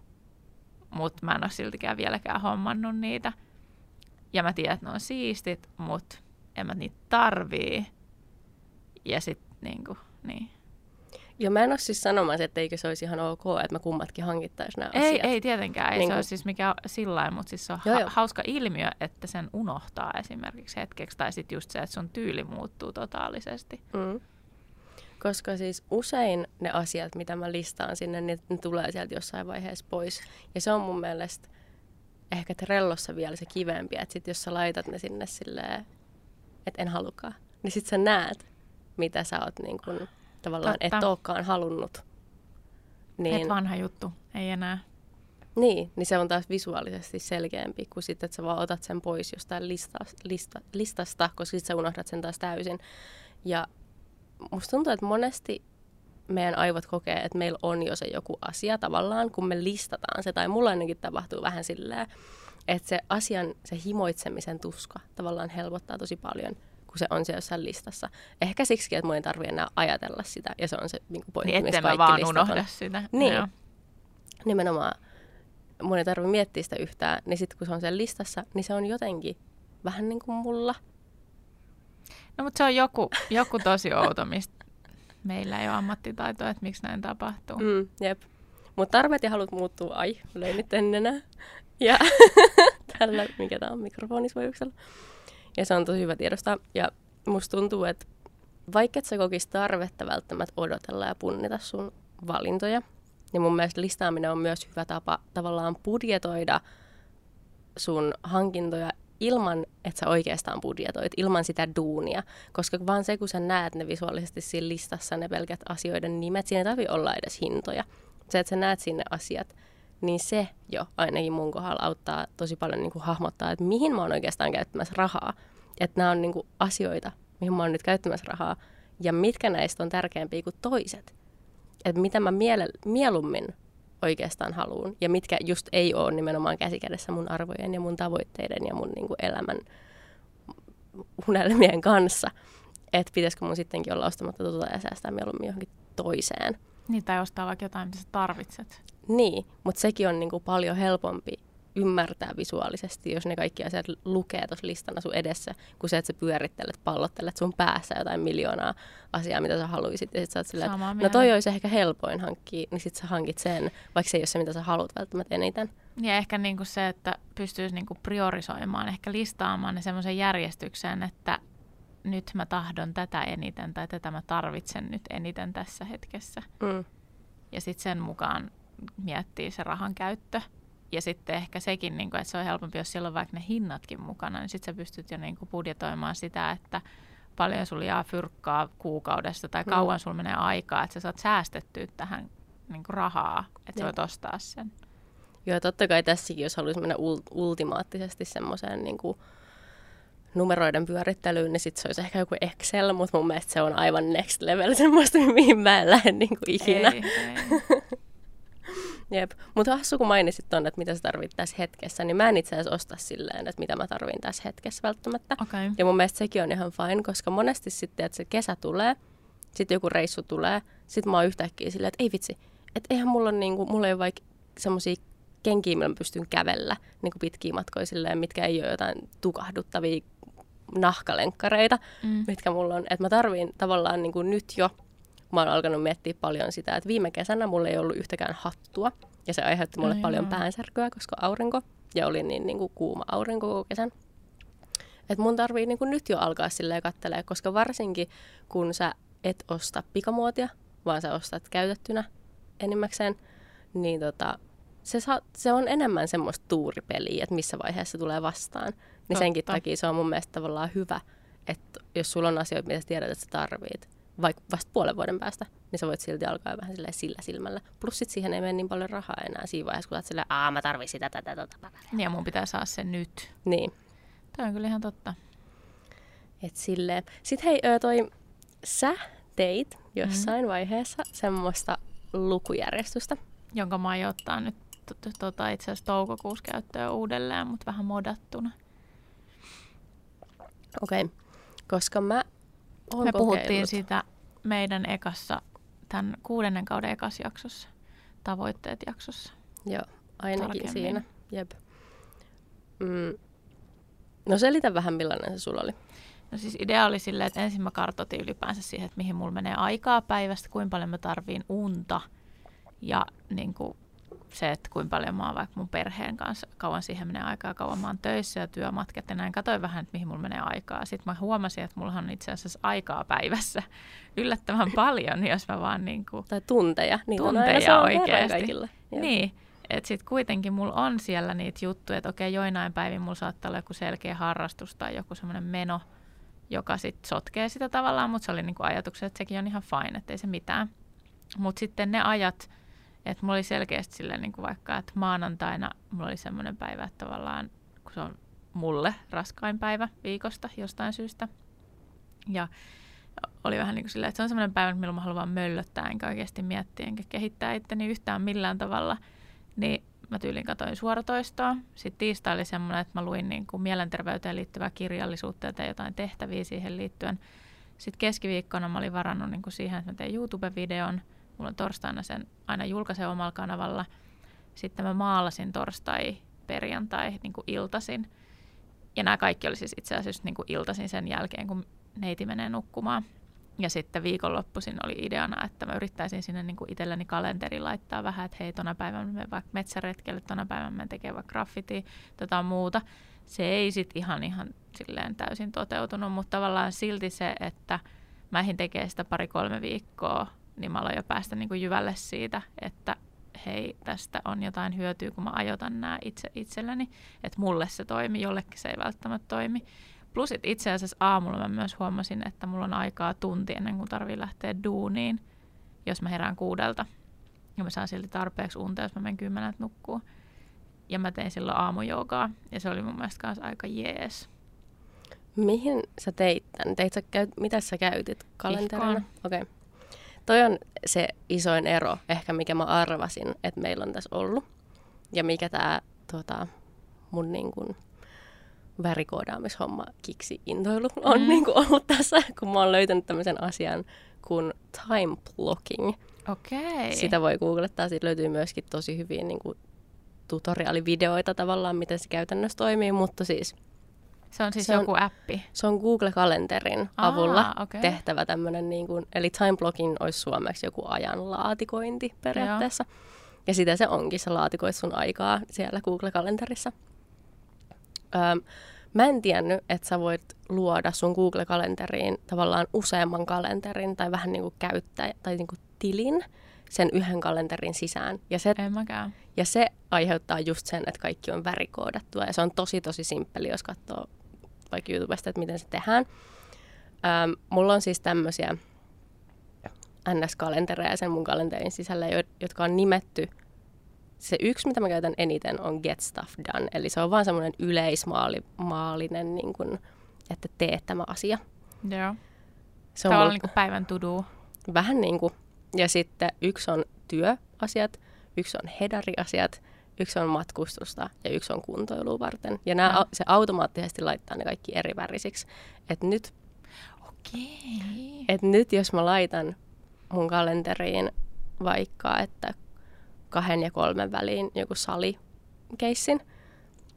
mutta mä en ole siltikään vieläkään hommannut niitä. Ja mä tiedän, että ne on siistit, mutta en mä niitä tarvii. Ja sitten niin kuin, niin. Joo, mä en ole siis sanomassa, että eikö se olisi ihan ok, että me kummatkin hankittaisiin nämä ei, asiat. Ei tietenkään, ei niin se kuin... ole siis mikään sillä mutta siis se on joo, ha- hauska ilmiö, että sen unohtaa esimerkiksi hetkeksi. Tai sitten just se, että sun tyyli muuttuu totaalisesti. Mm. Koska siis usein ne asiat, mitä mä listaan sinne, niin ne tulee sieltä jossain vaiheessa pois. Ja se on mun mielestä ehkä Trellossa vielä se kivempi, että sit jos sä laitat ne sinne silleen, että en halukaan, niin sit sä näet, mitä sä oot niin kun, tavallaan Totta. et olekaan halunnut. Niin, et vanha juttu, ei enää. Niin, niin se on taas visuaalisesti selkeämpi kuin sitten, että sä vaan otat sen pois jostain lista, lista, listasta, koska sitten sä unohdat sen taas täysin. Ja musta tuntuu, että monesti meidän aivot kokee, että meillä on jo se joku asia tavallaan, kun me listataan se, tai mulla ainakin tapahtuu vähän silleen, että se asian, se himoitsemisen tuska tavallaan helpottaa tosi paljon, kun se on siellä jossain listassa. Ehkä siksi, että mun ei tarvitse enää ajatella sitä, ja se on se niin pointti, niin, missä kaikki vaan unohda on. sitä. Niin, Joo. nimenomaan. Mun ei tarvitse miettiä sitä yhtään, niin sitten kun se on siellä listassa, niin se on jotenkin vähän niin kuin mulla – No mutta se on joku, joku tosi outo, mistä meillä ei ole ammattitaitoa, että miksi näin tapahtuu. Mm, jep. Mutta tarvet ja halut muuttuu, ai, löin nyt enää. Ja <laughs> tällä, mikä tämä on, mikrofonisvoijuksella. Ja se on tosi hyvä tiedostaa. Ja musta tuntuu, että vaikka et sä kokisi tarvetta välttämättä odotella ja punnita sun valintoja, niin mun mielestä listaaminen on myös hyvä tapa tavallaan budjetoida sun hankintoja ilman, että sä oikeastaan budjetoit, ilman sitä duunia. Koska vaan se, kun sä näet ne visuaalisesti siinä listassa, ne pelkät asioiden nimet, siinä ei tarvitse olla edes hintoja. Se, että sä näet sinne asiat, niin se jo ainakin mun kohdalla auttaa tosi paljon niin kuin hahmottaa, että mihin mä oon oikeastaan käyttämässä rahaa. Että nämä on niin kuin asioita, mihin mä oon nyt käyttämässä rahaa, ja mitkä näistä on tärkeämpiä kuin toiset. Että mitä mä miele- mieluummin oikeastaan haluan ja mitkä just ei ole nimenomaan käsikädessä mun arvojen ja mun tavoitteiden ja mun niin kuin elämän unelmien kanssa. Että pitäisikö mun sittenkin olla ostamatta tota ja säästää mieluummin johonkin toiseen. Niin, tai ostaa vaikka jotain, mitä sä tarvitset. Niin, mutta sekin on niin kuin paljon helpompi ymmärtää visuaalisesti, jos ne kaikki asiat lukee tuossa listana sun edessä, kuin se, että sä pyörittelet, pallottelet sun päässä jotain miljoonaa asiaa, mitä sä haluaisit. Ja sit sä oot silleen, että no toi olisi ehkä helpoin hankkia, niin sit sä hankit sen, vaikka se ei ole se, mitä sä haluat välttämättä eniten. Ja ehkä niinku se, että pystyisi niinku priorisoimaan, ehkä listaamaan ne semmoisen järjestykseen, että nyt mä tahdon tätä eniten tai tätä mä tarvitsen nyt eniten tässä hetkessä. Mm. Ja sitten sen mukaan miettii se rahan käyttö. Ja sitten ehkä sekin, niin kuin, että se on helpompi, jos siellä on vaikka ne hinnatkin mukana, niin sitten sä pystyt jo niin budjetoimaan sitä, että paljon sulla jää fyrkkaa kuukaudessa tai mm. kauan mm. sulla menee aikaa, että sä saat säästettyä tähän niin kuin rahaa, että sä voit ostaa sen. Joo, totta kai tässäkin, jos haluaisi mennä ul- ultimaattisesti semmoiseen niin kuin numeroiden pyörittelyyn, niin sitten se olisi ehkä joku Excel, mutta mun mielestä se on aivan next level <laughs> semmoista, mihin mä en lähde niin kuin ikinä. Ei, ei. <laughs> Jep. Mutta hassu, kun mainitsit tuonne, että mitä sä tarvit tässä hetkessä, niin mä en itse asiassa osta silleen, että mitä mä tarvin tässä hetkessä välttämättä. Okay. Ja mun mielestä sekin on ihan fine, koska monesti sitten, että se kesä tulee, sitten joku reissu tulee, Sitten mä oon yhtäkkiä silleen, että ei vitsi, että eihän mulla, on niinku, mulla ei ole vaikka semmoisia kenkiä, millä mä pystyn kävellä niinku pitkiä matkoja silleen, mitkä ei ole jotain tukahduttavia nahkalenkkareita, mm. mitkä mulla on. Että mä tarviin tavallaan niinku nyt jo, mä oon alkanut miettiä paljon sitä, että viime kesänä mulla ei ollut yhtäkään hattua. Ja se aiheutti mulle no, paljon joo. päänsärkyä, koska aurinko, ja oli niin, niin kuin kuuma aurinko koko kesän. Että mun tarvii niin kuin nyt jo alkaa silleen kattelee, koska varsinkin kun sä et osta pikamuotia, vaan sä ostat käytettynä enimmäkseen, niin tota, se, saa, se on enemmän semmoista tuuripeliä, että missä vaiheessa tulee vastaan. Niin Totta. senkin takia se on mun mielestä tavallaan hyvä, että jos sulla on asioita, mitä sä tiedät, että sä tarvit, vaikka vasta puolen vuoden päästä, niin sä voit silti alkaa vähän sillä silmällä. Plus sit siihen ei mene niin paljon rahaa enää siinä vaiheessa, kun sä silleen, aa mä tarvitsen sitä, tätä, tätä, tätä. Niin ja mun pitää saada se nyt. Niin. Tämä on kyllä ihan totta. Et silleen. Sitten hei, toi, sä teit jossain mm. vaiheessa semmoista lukujärjestystä. Jonka mä aion ottaa nyt tota, itse asiassa toukokuussa käyttöön uudelleen, mutta vähän modattuna. Okei, okay. koska mä oon Me puhuttiin siitä meidän ekassa, tämän kuudennen kauden ekassa jaksossa, tavoitteet jaksossa. Joo, ainakin Tarkemmin. siinä. Jep. Mm. No selitä vähän, millainen se sulla oli. No siis idea oli silleen, että ensin mä kartoitin ylipäänsä siihen, että mihin mulla menee aikaa päivästä, kuinka paljon mä tarviin unta ja niin kuin se, että kuinka paljon mä oon vaikka mun perheen kanssa, kauan siihen menee aikaa, kauan mä oon töissä ja työmatkat ja näin. Katoin vähän, että mihin mulla menee aikaa. Sitten mä huomasin, että mulla on itse asiassa aikaa päivässä <laughs> yllättävän paljon, jos mä vaan niin kuin, Tai tunteja. Niin tunteja oikeasti. Niin, että sitten kuitenkin mulla on siellä niitä juttuja, että okei, joinain päivin mulla saattaa olla joku selkeä harrastus tai joku semmoinen meno, joka sitten sotkee sitä tavallaan, mutta se oli niinku ajatukset, että sekin on ihan fine, että ei se mitään. Mutta sitten ne ajat, että mulla oli selkeästi silleen niin kuin vaikka, että maanantaina mulla oli semmoinen päivä, että tavallaan, kun se on mulle raskain päivä viikosta jostain syystä. Ja oli vähän niin kuin silleen, että se on semmoinen päivä, milloin mä haluan möllöttää, enkä oikeasti miettiä, enkä kehittää itteni yhtään millään tavalla. Niin mä tyylin katoin suoratoistoa. Sitten tiistai oli semmoinen, että mä luin niin kuin mielenterveyteen liittyvää kirjallisuutta ja jotain tehtäviä siihen liittyen. Sitten keskiviikkona mä olin varannut niin kuin siihen, että mä teen YouTube-videon – Mulla on torstaina sen aina julkaisen omalla kanavalla. Sitten mä maalasin torstai, perjantai, niin kuin iltasin. Ja nämä kaikki oli siis itse asiassa niin kuin iltasin sen jälkeen, kun neiti menee nukkumaan. Ja sitten viikonloppuisin oli ideana, että mä yrittäisin sinne niin kuin itselleni kalenteri laittaa vähän, että hei, tona päivänä me vaikka metsäretkelle, tona päivänä me tekee vaikka graffiti, tota muuta. Se ei sitten ihan, ihan silleen täysin toteutunut, mutta tavallaan silti se, että mä tekee sitä pari-kolme viikkoa niin mä aloin jo päästä niin kuin jyvälle siitä, että hei, tästä on jotain hyötyä, kun mä ajotan nämä itse itselleni, että mulle se toimi, jollekin se ei välttämättä toimi. Plus itse asiassa aamulla mä myös huomasin, että mulla on aikaa tunti ennen kuin tarvii lähteä duuniin, jos mä herään kuudelta. Ja mä saan silti tarpeeksi unta, jos mä menen kymmeneltä nukkuu. Ja mä tein silloin aamujoukaa, ja se oli mun mielestä myös aika jees. Mihin sä teit tämän? Teit sä, mitä sä käytit kalenterina? Okei. Okay. Toi on se isoin ero, ehkä mikä mä arvasin, että meillä on tässä ollut. Ja mikä tämä tota, mun niin kun, värikoodaamishomma kiksi intoilu on mm. niin kuin ollut tässä, kun mä oon löytänyt tämmöisen asian kuin time blocking. Okay. Sitä voi googlettaa, siitä löytyy myöskin tosi hyviä niin kuin, tutoriaalivideoita tavallaan, miten se käytännössä toimii, mutta siis se on siis se joku on, appi? Se on Google-kalenterin Aa, avulla okay. tehtävä tämmöinen, niin kuin, eli time blocking olisi suomeksi joku ajan laatikointi periaatteessa. Joo. Ja sitä se onkin, sä laatikoit sun aikaa siellä Google-kalenterissa. Öö, mä en tiennyt, että sä voit luoda sun Google-kalenteriin tavallaan useamman kalenterin tai vähän niin kuin käyttäjä tai niin kuin tilin sen yhden kalenterin sisään. Ja se, en mäkään. Ja se aiheuttaa just sen, että kaikki on värikoodattua ja se on tosi tosi simppeli, jos katsoo vaikka YouTubesta, että miten se tehdään. Ähm, mulla on siis tämmöisiä NS-kalentereja sen mun kalenterin sisällä, jotka on nimetty. Se yksi, mitä mä käytän eniten, on Get Stuff Done. Eli se on vaan semmoinen yleismaalinen, niin kun, että tee tämä asia. Joo. Se on mulla... niin kuin päivän tudu. Vähän niin kuin. Ja sitten yksi on työasiat, yksi on hedariasiat, yksi on matkustusta ja yksi on kuntoilua varten. Ja nämä, se automaattisesti laittaa ne kaikki eri värisiksi. Et nyt, Okei. et nyt jos mä laitan mun kalenteriin vaikka, että kahden ja kolmen väliin joku salikeissin,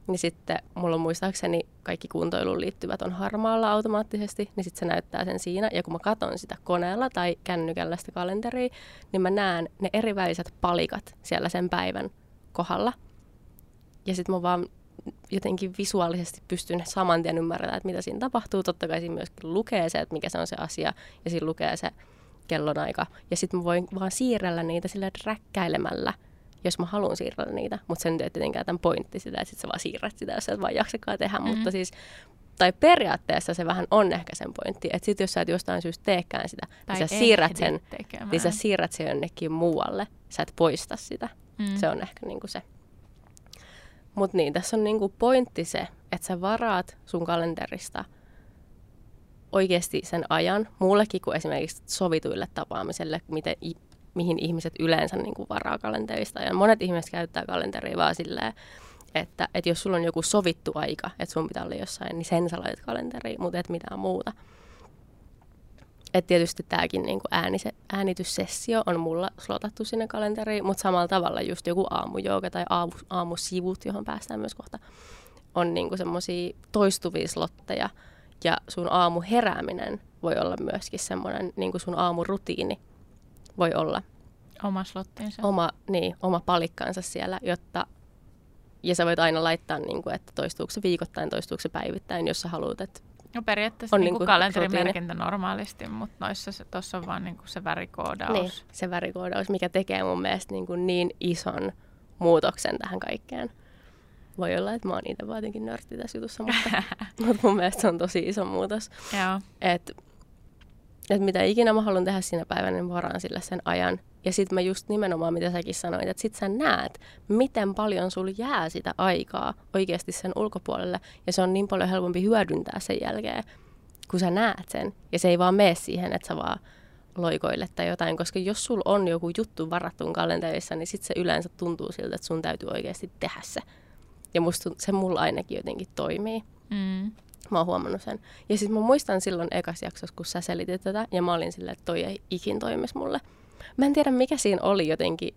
niin sitten mulla on muistaakseni kaikki kuntoiluun liittyvät on harmaalla automaattisesti, niin sitten se näyttää sen siinä. Ja kun mä katson sitä koneella tai kännykällä sitä kalenteria, niin mä näen ne eri väliset palikat siellä sen päivän kohdalla. Ja sitten mä vaan jotenkin visuaalisesti pystyn saman tien ymmärtämään, että mitä siinä tapahtuu. Totta kai siinä myöskin lukee se, että mikä se on se asia, ja siinä lukee se kellonaika. Ja sitten mä voin vaan siirrellä niitä sillä räkkäilemällä, jos mä haluan siirrellä niitä. Mutta sen ei tietenkään tämän pointti sitä, että sit sä vaan siirrät sitä, jos sä et vaan jaksakaan tehdä. Mm-hmm. Mutta siis, tai periaatteessa se vähän on ehkä sen pointti, että sit jos sä et jostain syystä teekään sitä, niin tai niin sä siirrät sen, tekemään. niin sä siirrät sen jonnekin muualle. Sä et poista sitä. Mm. Se on ehkä niinku se. Mutta niin, tässä on niinku pointti se, että sä varaat sun kalenterista oikeasti sen ajan, muullekin kuin esimerkiksi sovituille tapaamiselle, miten, mihin ihmiset yleensä niinku varaa kalenterista. Ja monet ihmiset käyttää kalenteria vaan silleen, että, että jos sulla on joku sovittu aika, että sun pitää olla jossain, niin sen sä laitat kalenteriin, mutta et mitään muuta. Et tietysti tämäkin niin äänise, äänityssessio on mulla slotattu sinne kalenteriin, mutta samalla tavalla just joku aamujooga tai aamu, aamusivut, johon päästään myös kohta, on niin semmoisia toistuvia slotteja. Ja sun aamu herääminen voi olla myöskin semmoinen niin sun aamurutiini voi olla. Oma slottinsa. Oma, niin, oma palikkansa siellä, jotta ja sä voit aina laittaa, niin kuin, että toistuuko se viikoittain, toistuuko se päivittäin, jos sä haluat, että No periaatteessa on niin kuin kalenterimerkintä normaalisti, mutta noissa se, tuossa on vaan niin kuin se värikoodaus. Niin, se värikoodaus, mikä tekee mun mielestä niin, kuin niin ison muutoksen tähän kaikkeen. Voi olla, että mä oon itse vaan jotenkin nörtti tässä jutussa, mutta, <laughs> mutta mun mielestä se on tosi iso muutos. Joo. Et, et mitä ikinä mä haluan tehdä siinä päivänä, niin varaan sille sen ajan. Ja sitten mä just nimenomaan, mitä säkin sanoit, että sit sä näet, miten paljon sulla jää sitä aikaa oikeasti sen ulkopuolelle. Ja se on niin paljon helpompi hyödyntää sen jälkeen, kun sä näet sen. Ja se ei vaan mene siihen, että sä vaan loikoille tai jotain, koska jos sulla on joku juttu varattuun kalenterissa, niin sitten se yleensä tuntuu siltä, että sun täytyy oikeasti tehdä se. Ja musta se mulla ainakin jotenkin toimii. Mm. Mä oon huomannut sen. Ja sitten mä muistan silloin ekas jaksossa, kun sä selitit tätä, ja mä olin silleen, että toi ei ikin toimisi mulle. Mä en tiedä, mikä siinä oli jotenkin.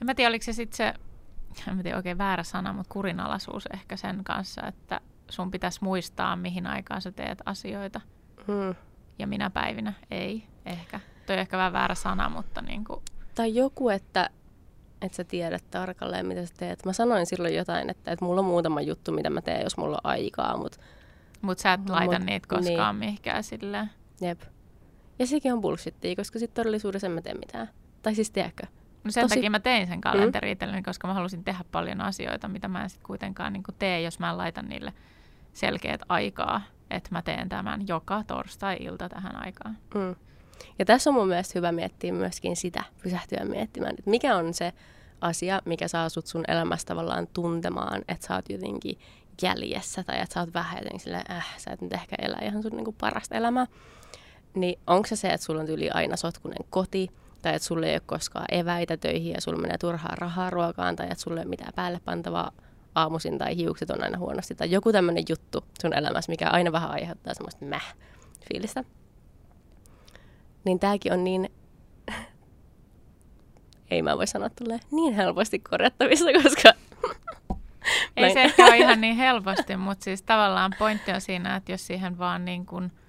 En mä tiedä, oliko se sitten se, <laughs> en mä tiedä oikein väärä sana, mutta kurinalaisuus ehkä sen kanssa, että sun pitäisi muistaa, mihin aikaan sä teet asioita. Hmm. Ja minä päivinä ei ehkä. Toi on ehkä vähän väärä sana, mutta niin kuin... Tai joku, että että sä tiedät tarkalleen, mitä sä teet. Mä sanoin silloin jotain, että, että mulla on muutama juttu, mitä mä teen, jos mulla on aikaa, mutta... Mutta sä et laita mut, niitä koskaan niin. mihinkään silleen. Jep. Ja sekin on bullshittia, koska sitten todellisuudessa en mä tee mitään. Tai siis tiedätkö? No sen Tosi... takia mä tein sen kalenterin mm. itselleni, koska mä halusin tehdä paljon asioita, mitä mä en sitten kuitenkaan niin tee, jos mä en laita niille selkeät aikaa, että mä teen tämän joka torstai-ilta tähän aikaan. Mm. Ja tässä on mun mielestä hyvä miettiä myöskin sitä, pysähtyä miettimään, että mikä on se asia, mikä saa sut sun elämästä tavallaan tuntemaan, että sä oot jotenkin jäljessä tai että sä oot vähän jotenkin silleen, äh, sä et nyt ehkä elä ihan sun niin kuin parasta elämää niin onko se se, että sulla on yli aina sotkunen koti, tai että sulla ei ole koskaan eväitä töihin ja sulla menee turhaa rahaa ruokaan, tai että sulla ei ole mitään päälle pantavaa aamuisin tai hiukset on aina huonosti, tai joku tämmöinen juttu sun elämässä, mikä aina vähän aiheuttaa semmoista mäh fiilistä. Niin tääkin on niin, <laughs> ei mä voi sanoa tulee niin helposti korjattavissa, koska ei se ehkä ole ihan niin helposti, mutta siis tavallaan pointti on siinä, että jos siihen vaan niin kuin –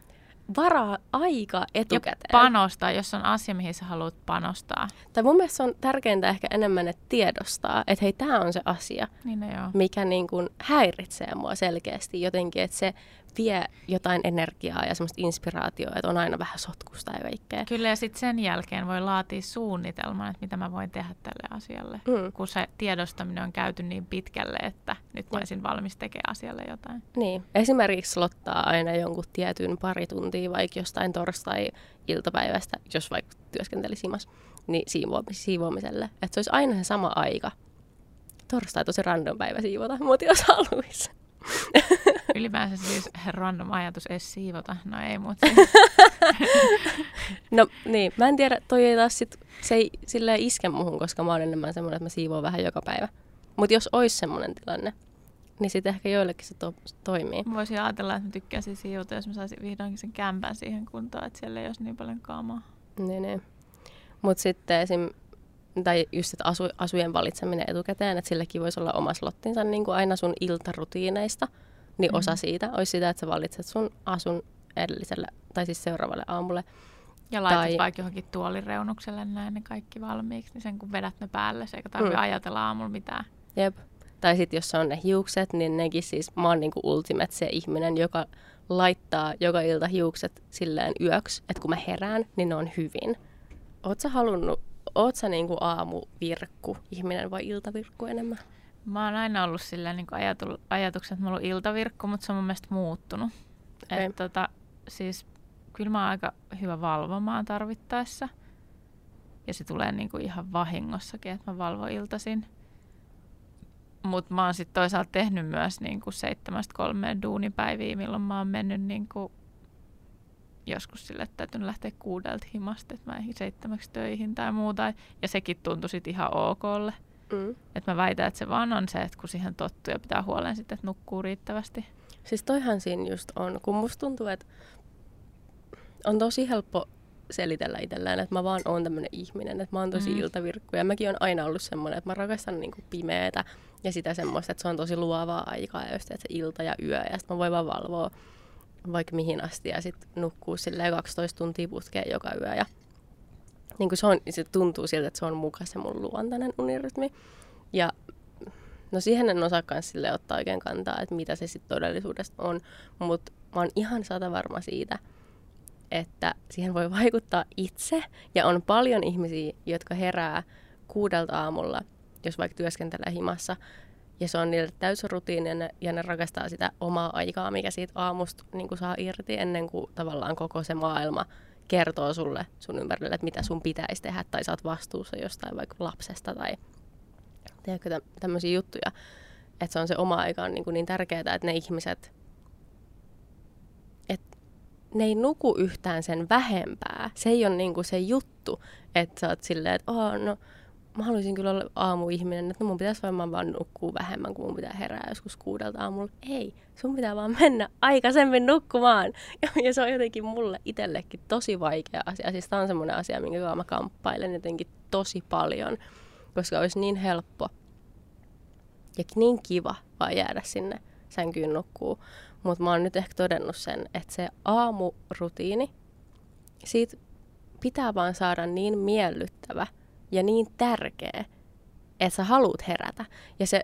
varaa aika etukäteen. Ja panostaa, jos on asia, mihin sä haluat panostaa. Tai mun mielestä on tärkeintä ehkä enemmän, että tiedostaa, että hei, tämä on se asia, niin no joo. mikä niin kuin häiritsee mua selkeästi jotenkin, että se vie jotain energiaa ja semmoista inspiraatioa, että on aina vähän sotkusta ja kaikkea. Kyllä ja sitten sen jälkeen voi laatia suunnitelman, että mitä mä voin tehdä tälle asialle, mm. kun se tiedostaminen on käyty niin pitkälle, että nyt mä olisin valmis tekemään asialle jotain. Niin, esimerkiksi lottaa aina jonkun tietyn pari tuntia vaikka jostain torstai-iltapäivästä, jos vaikka työskenteli simas, niin siivoamiselle. Että se olisi aina se sama aika. Torstai tosi random päivä siivota, mutta jos <laughs> haluaisi. Ylipäänsä siis random ajatus edes siivota. No ei, mutta... <laughs> no niin, mä en tiedä, toi ei taas sit, se ei silleen iske muhun, koska mä oon enemmän semmoinen, että mä siivoon vähän joka päivä. Mutta jos olisi semmoinen tilanne, niin sitten ehkä joillekin se to- toimii. Mä voisin ajatella, että mä tykkäisin siivota, jos mä saisin vihdoinkin sen kämpän siihen kuntoon, että siellä ei olisi niin paljon kaamaa. Niin, niin. Mutta sitten esim tai just, että asu, asujen valitseminen etukäteen, että silläkin voisi olla oma slottinsa niin kuin aina sun iltarutiineista, niin mm-hmm. osa siitä olisi sitä, että sä valitset sun asun edelliselle tai siis seuraavalle aamulle. Ja laitat tai... vaikka johonkin tuolireunukselle näin ne kaikki valmiiksi, niin sen kun vedät ne päälle, se eikä tarvitse mm. ajatella aamulla mitään. Jep. Tai sitten jos on ne hiukset, niin nekin siis, mä oon niinku ultimate se ihminen, joka laittaa joka ilta hiukset silleen yöksi, että kun mä herään, niin ne on hyvin. Oot sä halunnut oot sä niinku aamuvirkku ihminen vai iltavirkku enemmän? Mä oon aina ollut sillä niin ajatu, ajatuksen, että mulla on iltavirkku, mutta se on mun mielestä muuttunut. Okay. Et, tota, siis kyllä mä oon aika hyvä valvomaan tarvittaessa. Ja se tulee niin kuin ihan vahingossakin, että mä valvon iltasin. Mutta mä oon sitten toisaalta tehnyt myös niin kuin seitsemästä kolmeen duunipäiviä, milloin mä oon mennyt niin kuin joskus sille, että täytyy lähteä kuudelta himasta, että mä eihin seitsemäksi töihin tai muuta. Ja sekin tuntui sitten ihan okolle. Mm. Että mä väitän, että se vaan on se, että kun siihen tottuu ja pitää huolen sitten, että nukkuu riittävästi. Siis toihan siinä just on, kun musta tuntuu, että on tosi helppo selitellä itselleen, että mä vaan oon tämmöinen ihminen, että mä oon tosi mm. iltavirkku. Ja mäkin on aina ollut semmoinen, että mä rakastan niinku pimeätä ja sitä semmoista, että se on tosi luovaa aikaa ja just, että se ilta ja yö ja sitten mä voin vaan valvoa vaikka mihin asti ja sitten nukkuu silleen 12 tuntia putkeen joka yö. Ja niin kuin se, on, se tuntuu siltä, että se on mukaan se mun luontainen unirytmi. Ja no siihen en osaa sille ottaa oikein kantaa, että mitä se sitten todellisuudessa on. Mutta mä oon ihan sata varma siitä, että siihen voi vaikuttaa itse. Ja on paljon ihmisiä, jotka herää kuudelta aamulla, jos vaikka työskentelee himassa, ja se on niille täysrutiini ja ne, ja ne rakastaa sitä omaa aikaa, mikä siitä aamusta niin kuin saa irti ennen kuin tavallaan koko se maailma kertoo sulle sun ympärille, että mitä sun pitäisi tehdä tai saat vastuussa jostain vaikka lapsesta tai tiedätkö, tä, tämmöisiä juttuja. Että se on se oma aika on niin, niin tärkeää, että ne ihmiset, että ne ei nuku yhtään sen vähempää. Se ei ole niin kuin se juttu, että sä oot silleen, että oh, no mä haluaisin kyllä olla aamuihminen, että no mun pitäisi varmaan vaan nukkua vähemmän, kun mun pitää herää joskus kuudelta aamulla. Ei, sun pitää vaan mennä aikaisemmin nukkumaan. <laughs> Ja, ja se on jotenkin mulle itsellekin tosi vaikea asia. Siis tää on semmoinen asia, minkä mä kamppailen jotenkin tosi paljon, koska olisi niin helppo ja niin kiva vaan jäädä sinne sänkyyn nukkuu. Mutta mä oon nyt ehkä todennut sen, että se aamurutiini, siitä pitää vaan saada niin miellyttävä – ja niin tärkeä, että sä haluat herätä. Ja se,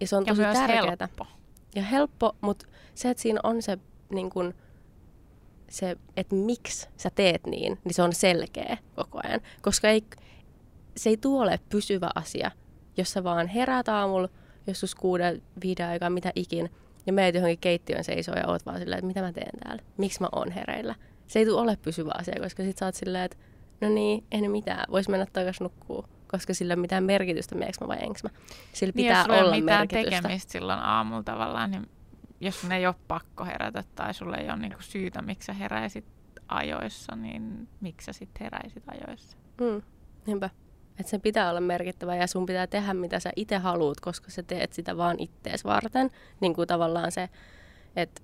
ja se on ja tosi tärkeää. helppo. Ja helppo, mutta se, että siinä on se, niin kun, se että miksi sä teet niin, niin se on selkeä koko ajan. Koska ei, se ei tuole pysyvä asia, jos sä vaan heräät aamulla, joskus kuuden, viiden aikaa, mitä ikin, ja meet johonkin keittiön seisoo ja oot vaan silleen, että mitä mä teen täällä, miksi mä oon hereillä. Se ei tule ole pysyvä asia, koska sit sä oot silleen, että no niin, en mitään, voisi mennä takaisin nukkuu, koska sillä ei ole mitään merkitystä, meneekö mä vai enkö mä. Sillä niin, pitää olla mitään merkitystä. tekemistä silloin aamulla tavallaan, niin jos sun ei ole pakko herätä tai sulle ei ole niinku syytä, miksi sä heräisit ajoissa, niin miksi sä sitten heräisit ajoissa? Mm, niinpä. Että sen pitää olla merkittävä ja sun pitää tehdä mitä sä itse haluat, koska sä teet sitä vaan ittees varten. Niin kuin tavallaan se, että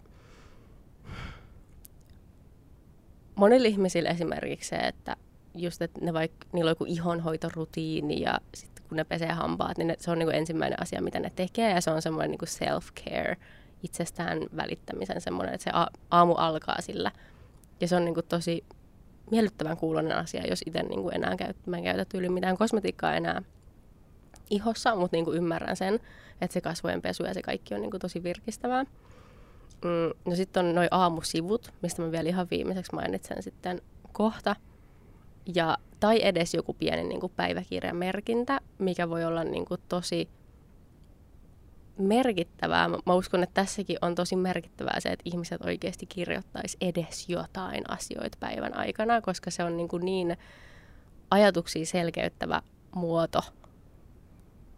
monilla ihmisillä esimerkiksi se, että just, että ne vaikka, niillä on joku ihonhoitorutiini ja sitten kun ne pesee hampaat, niin ne, se on niin kuin ensimmäinen asia, mitä ne tekee ja se on semmoinen niin kuin self-care, itsestään välittämisen semmoinen, että se a- aamu alkaa sillä. Ja se on niin kuin tosi miellyttävän kuulonen asia, jos itse niin kuin enää käyt, mä en käytä tyyli mitään kosmetiikkaa enää ihossa, mutta niin kuin ymmärrän sen, että se kasvojen pesu ja se kaikki on niin kuin tosi virkistävää. Mm, no sitten on noin aamusivut, mistä mä vielä ihan viimeiseksi mainitsen sitten kohta ja, tai edes joku pieni niin kuin päiväkirjamerkintä, mikä voi olla niin kuin tosi merkittävää. Mä uskon, että tässäkin on tosi merkittävää se, että ihmiset oikeasti kirjoittaisi edes jotain asioita päivän aikana, koska se on niin, kuin niin ajatuksia selkeyttävä muoto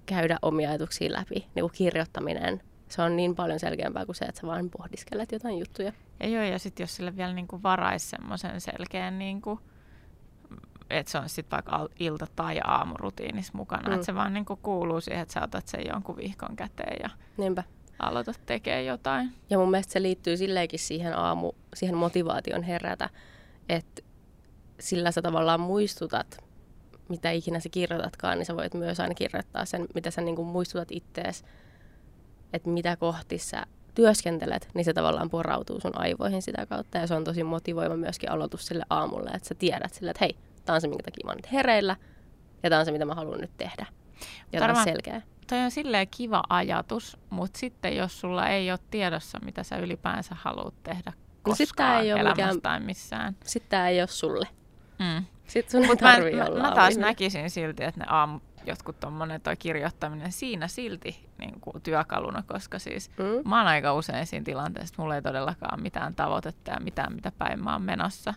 käydä omia ajatuksia läpi, niin kuin kirjoittaminen. Se on niin paljon selkeämpää kuin se, että sä vaan pohdiskelet jotain juttuja. Ja joo, ja sitten jos sille vielä niin kuin varaisi semmoisen selkeän niin kuin että se on sitten vaikka ilta- tai aamurutiinissa mukana. Mm. Että se vaan niinku kuuluu siihen, että sä otat sen jonkun vihkon käteen ja Niinpä. aloitat tekemään jotain. Ja mun mielestä se liittyy silleenkin siihen aamu, siihen motivaation herätä, että sillä sä tavallaan muistutat mitä ikinä sä kirjoitatkaan, niin sä voit myös aina kirjoittaa sen, mitä sä niin kuin muistutat ittees, että mitä kohti sä työskentelet, niin se tavallaan porautuu sun aivoihin sitä kautta. Ja se on tosi motivoiva myöskin aloitus sille aamulle, että sä tiedät sille, että hei, tämä on se, minkä takia mä oon nyt hereillä, ja tämä on se, mitä mä haluan nyt tehdä. Ja tämä on selkeä. Toi on silleen kiva ajatus, mutta sitten jos sulla ei ole tiedossa, mitä sä ylipäänsä haluat tehdä no koskaan no ei ole elämässä mikään... tai missään. Sitten tämä ei ole sulle. Mm. Sitten sun Mut ei mä, olla mä, mä taas näkisin silti, että ne aamu, jotkut tommonen toi kirjoittaminen siinä silti niin kuin työkaluna, koska siis mm. mä oon aika usein siinä tilanteessa, että mulla ei todellakaan mitään tavoitetta ja mitään, mitä päin mä oon menossa.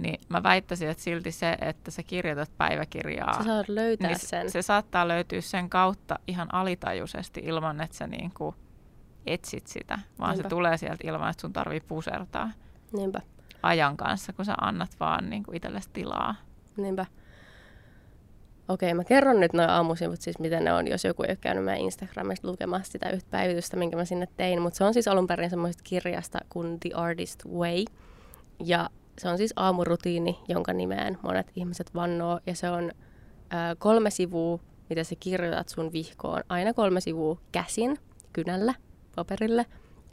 Niin mä väittäisin, että silti se, että sä kirjoitat päiväkirjaa, sä saat löytää niin sen. se saattaa löytyä sen kautta ihan alitajuisesti ilman, että sä niin kuin etsit sitä, vaan Niinpä. se tulee sieltä ilman, että sun tarvii pusertaa. Niinpä. Ajan kanssa, kun sä annat vaan niin kuin itsellesi tilaa. Niinpä. Okei, mä kerron nyt noin aamusivut, siis miten ne on, jos joku ei ole käynyt meidän Instagramista lukemassa sitä yhtä päivitystä, minkä mä sinne tein. Mutta se on siis alun perin semmoisesta kirjasta kuin The Artist Way. Ja se on siis aamurutiini, jonka nimeen monet ihmiset vannoo. Ja se on ö, kolme sivua, mitä sä kirjoitat sun vihkoon. Aina kolme sivua käsin, kynällä, paperille,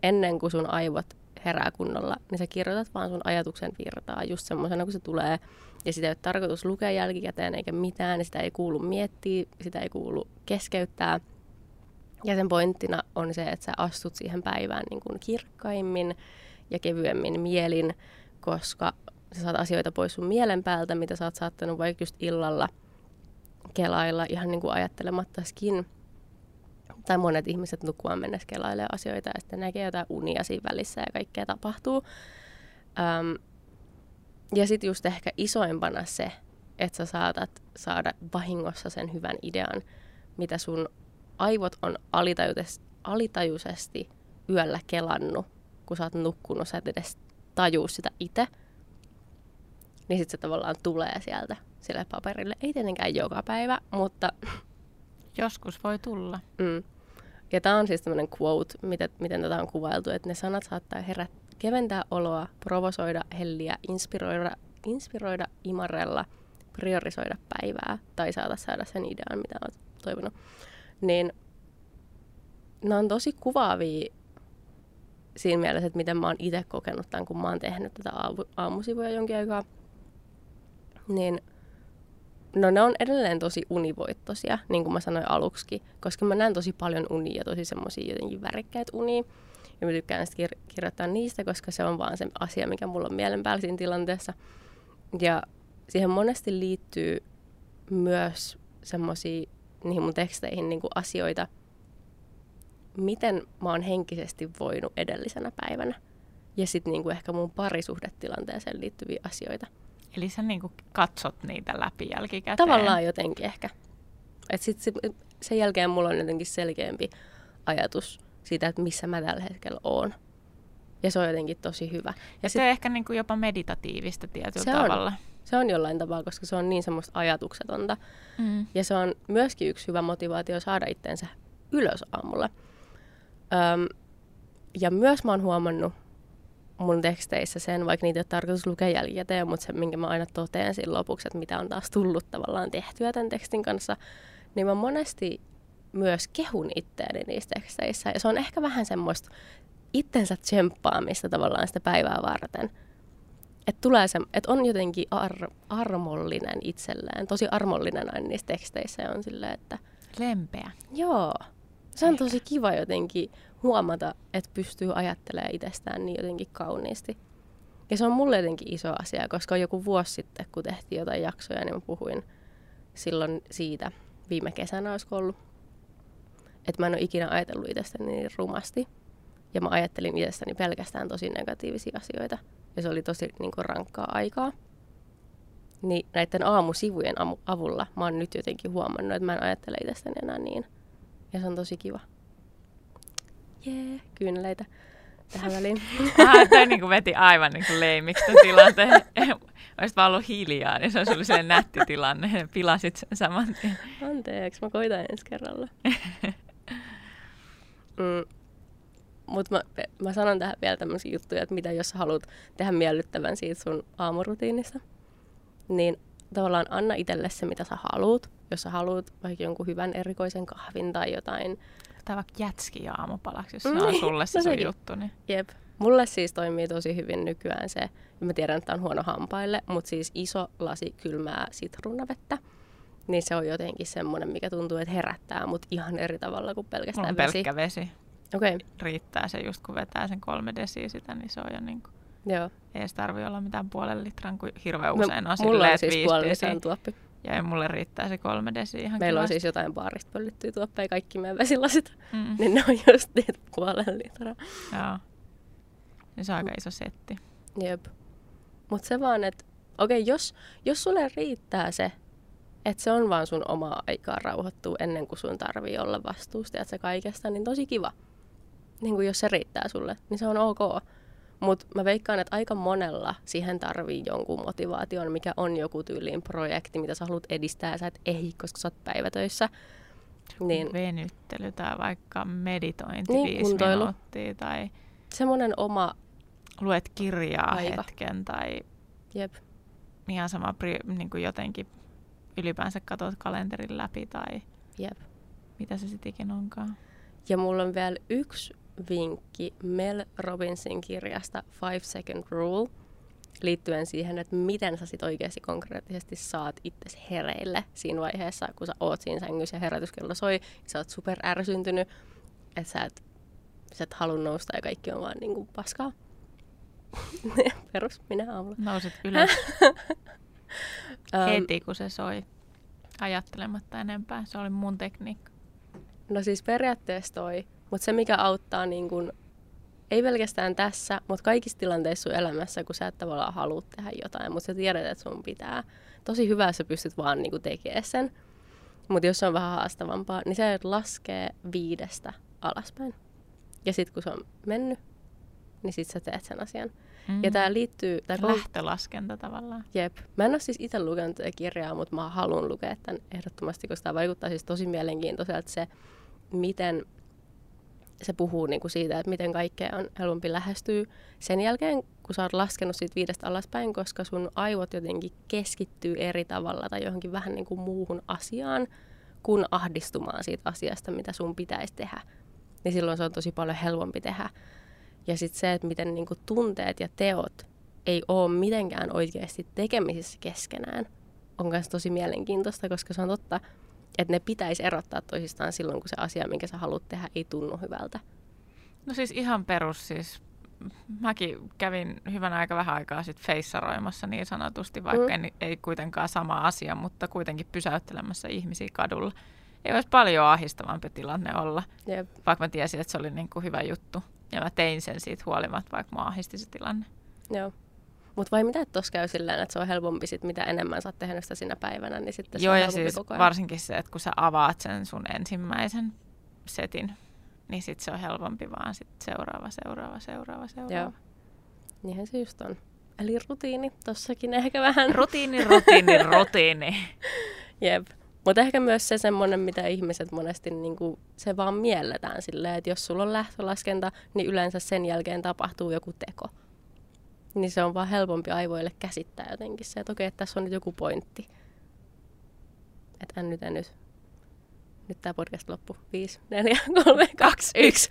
ennen kuin sun aivot herää kunnolla, niin sä kirjoitat vaan sun ajatuksen virtaa just semmoisena, kun se tulee. Ja sitä ei ole tarkoitus lukea jälkikäteen eikä mitään, ja sitä ei kuulu miettiä, sitä ei kuulu keskeyttää. Ja sen pointtina on se, että sä astut siihen päivään niin kuin kirkkaimmin ja kevyemmin mielin, koska sä saat asioita pois sun mielen päältä, mitä sä oot saattanut vaikka just illalla kelailla ihan niin kuin ajattelemattakin tai monet ihmiset nukkua mennessä kelailee asioita ja sitten näkee jotain unia siinä välissä ja kaikkea tapahtuu. Öm, ja sitten just ehkä isoimpana se, että sä saatat saada vahingossa sen hyvän idean, mitä sun aivot on alitajuisesti yöllä kelannut, kun sä oot nukkunut, sä et edes tajuu sitä itse. Niin sitten se tavallaan tulee sieltä sille paperille. Ei tietenkään joka päivä, mutta... <laughs> Joskus voi tulla. Mm. Ja tämä on siis tämmöinen quote, miten, miten tätä on kuvailtu, että ne sanat saattaa herät, keventää oloa, provosoida, helliä, inspiroida, inspiroida, imarella, priorisoida päivää tai saada saada sen idean, mitä olet toivonut. Niin ne on tosi kuvaavia siinä mielessä, että miten mä oon itse kokenut tämän, kun mä oon tehnyt tätä aamusivuja jonkin aikaa. Niin No ne on edelleen tosi univoittoisia, niin kuin mä sanoin aluksi, koska mä näen tosi paljon unia, tosi semmoisia jotenkin värikkäitä unia. Ja mä tykkään sitten kir- kirjoittaa niistä, koska se on vaan se asia, mikä mulla on mielen päällä siinä tilanteessa. Ja siihen monesti liittyy myös semmoisia niihin mun teksteihin niin kuin asioita, miten mä oon henkisesti voinut edellisenä päivänä. Ja sitten niin ehkä mun parisuhdetilanteeseen liittyviä asioita. Eli sä niin katsot niitä läpi jälkikäteen? Tavallaan jotenkin ehkä. Et sit se, sen jälkeen mulla on jotenkin selkeämpi ajatus siitä, että missä mä tällä hetkellä oon. Ja se on jotenkin tosi hyvä. Ja sit, se on ehkä niin kuin jopa meditatiivista tietyllä se tavalla. On. Se on jollain tavalla, koska se on niin semmoista ajatuksetonta. Mm. Ja se on myöskin yksi hyvä motivaatio saada itsensä ylös aamulla. Öm, ja myös mä oon huomannut, mun teksteissä sen, vaikka niitä ei ole tarkoitus lukea jälkikäteen, mutta se, minkä mä aina totean siinä lopuksi, että mitä on taas tullut tavallaan tehtyä tämän tekstin kanssa, niin mä monesti myös kehun itteeni niissä teksteissä. Ja se on ehkä vähän semmoista itsensä tsemppaamista tavallaan sitä päivää varten. Että tulee se, että on jotenkin ar- armollinen itselleen, tosi armollinen aina niissä teksteissä ja on silleen, että... Lempeä. Joo. Se on tosi kiva jotenkin huomata, että pystyy ajattelemaan itsestään niin jotenkin kauniisti. Ja se on mulle jotenkin iso asia, koska joku vuosi sitten, kun tehtiin jotain jaksoja, niin mä puhuin silloin siitä, viime kesänä olisi ollut, että mä en ole ikinä ajatellut itsestäni niin rumasti. Ja mä ajattelin itsestäni pelkästään tosi negatiivisia asioita. Ja se oli tosi niin kuin, rankkaa aikaa. Niin näiden aamusivujen avulla mä oon nyt jotenkin huomannut, että mä en ajattele itsestäni enää niin. Ja se on tosi kiva jee, kyyneleitä tähän väliin. <laughs> Ah, toi niin kuin veti aivan niin kuin leimiksi tilanteen. <laughs> Olisit vaan ollut hiljaa, niin se olisi ollut sellainen nätti tilanne. Pilasit sen saman tien. Anteeksi, mä koitan ensi kerralla. <laughs> mm. Mutta mä, mä sanon tähän vielä tämmöisiä juttuja, että mitä jos haluat tehdä miellyttävän siitä sun aamurutiinista, niin tavallaan anna itselle se, mitä sä haluat. Jos sä haluat vaikka jonkun hyvän erikoisen kahvin tai jotain. Tai vaikka jätski aamupalaksi, jos se on sulle se no sun juttu. Niin. Jep. Mulle siis toimii tosi hyvin nykyään se, ja mä tiedän, että on huono hampaille, mutta siis iso lasi kylmää sitruunavettä. Niin se on jotenkin semmoinen, mikä tuntuu, että herättää mut ihan eri tavalla kuin Mulla pelkästään on vesi. pelkkä vesi. Okei, okay. Riittää se just kun vetää sen kolme desiä sitä, niin se on jo niin kuin, joo. ei edes tarvi olla mitään puolen litran, kun hirveän Mä- usein on mulla on siis desiä. litran tuoppi. Ja ei mulle riittää se kolme desiä ihan Meillä on kivasti. siis jotain baarista pöllittyä tuoppeja, kaikki meidän vesilasit. Mm. Niin ne on just niitä puolen litraa. Joo. Niin se on aika iso setti. Jep. Mut se vaan, että okei, jos, jos sulle riittää se, että se on vaan sun omaa aikaa rauhoittua ennen kuin sun tarvii olla vastuusta se kaikesta, niin tosi kiva. Niin kuin jos se riittää sulle, niin se on ok. Mutta mä veikkaan, että aika monella siihen tarvii jonkun motivaation, mikä on joku tyyliin projekti, mitä sä haluat edistää ja sä et ehdi, koska sä oot päivätöissä. Niin Venyttely tai vaikka meditointi Niin, viisi kuntoilu. minuuttia tai semmoinen oma, luet kirjaa Aika. hetken tai jep, ihan sama niin kuin jotenkin ylipäänsä katsot kalenterin läpi tai jep. mitä se sitten ikinä onkaan. Ja mulla on vielä yksi vinkki Mel Robbinsin kirjasta Five Second Rule liittyen siihen, että miten sä sit oikeasti konkreettisesti saat itse hereille siinä vaiheessa, kun sä oot siinä sängyssä ja herätyskello soi, ja sä oot super ärsyntynyt, että sä et, sä et halua nousta ja kaikki on vaan niinku paskaa. <laughs> Perus, minä aamulla. Nouset ylös <laughs> heti, kun se soi ajattelematta enempää. Se oli mun tekniikka. No siis periaatteessa toi, mutta se mikä auttaa niin kun, ei pelkästään tässä, mutta kaikissa tilanteissa sun elämässä, kun sä et tavallaan halua tehdä jotain, mutta sä tiedät, että sun pitää. Tosi hyvä, jos sä pystyt vaan niin tekemään sen. Mutta jos se on vähän haastavampaa, niin se laskee viidestä alaspäin. Ja sitten kun se on mennyt, niin sit sä teet sen asian. Mm. Ja tää liittyy... Tää Lähtölaskenta tavallaan. Jep. Mä en ole siis itse lukenut tätä kirjaa, mutta mä haluan lukea tämän ehdottomasti, koska tämä vaikuttaa siis tosi mielenkiintoiselta se, miten se puhuu niin kuin siitä, että miten kaikkea on helpompi lähestyä sen jälkeen, kun sä oot laskenut siitä viidestä alaspäin, koska sun aivot jotenkin keskittyy eri tavalla tai johonkin vähän niin kuin muuhun asiaan, kun ahdistumaan siitä asiasta, mitä sun pitäisi tehdä. Niin silloin se on tosi paljon helpompi tehdä. Ja sitten se, että miten niin kuin tunteet ja teot ei ole mitenkään oikeasti tekemisissä keskenään, on myös tosi mielenkiintoista, koska se on totta, että ne pitäisi erottaa toisistaan silloin, kun se asia, minkä sä haluat tehdä, ei tunnu hyvältä. No siis ihan perus siis. Mäkin kävin hyvän aika vähän aikaa sitten feissaroimassa niin sanotusti, vaikka Mm. mm. ei kuitenkaan sama asia, mutta kuitenkin pysäyttelemässä ihmisiä kadulla. Ei olisi paljon ahdistavampi tilanne olla, Jep. vaikka mä tiesin, että se oli niin kuin hyvä juttu. Ja mä tein sen siitä huolimatta, vaikka mä ahdisti se tilanne. Joo. Mutta vai mitä tuossa käy silleen, että se on helpompi sit, mitä enemmän sä oot tehnyt sitä sinä päivänä, niin sitten se Joo, on ja helpompi siis koko ajan. varsinkin se, että kun sä avaat sen sun ensimmäisen setin, niin sitten se on helpompi vaan sit seuraava, seuraava, seuraava, seuraava. Joo. Niinhän se just on. Eli rutiini, tossakin ehkä vähän. Rutiini, rutiini, <laughs> rutiini. Jep. Mutta ehkä myös se semmoinen, mitä ihmiset monesti niinku, se vaan mielletään silleen, että jos sulla on lähtölaskenta, niin yleensä sen jälkeen tapahtuu joku teko. Niin se on vaan helpompi aivoille käsittää jotenkin se, että okei, että tässä on nyt joku pointti. Että nyt, nyt. Nyt tämä podcast loppu. 5, 4, 3, 2, 1.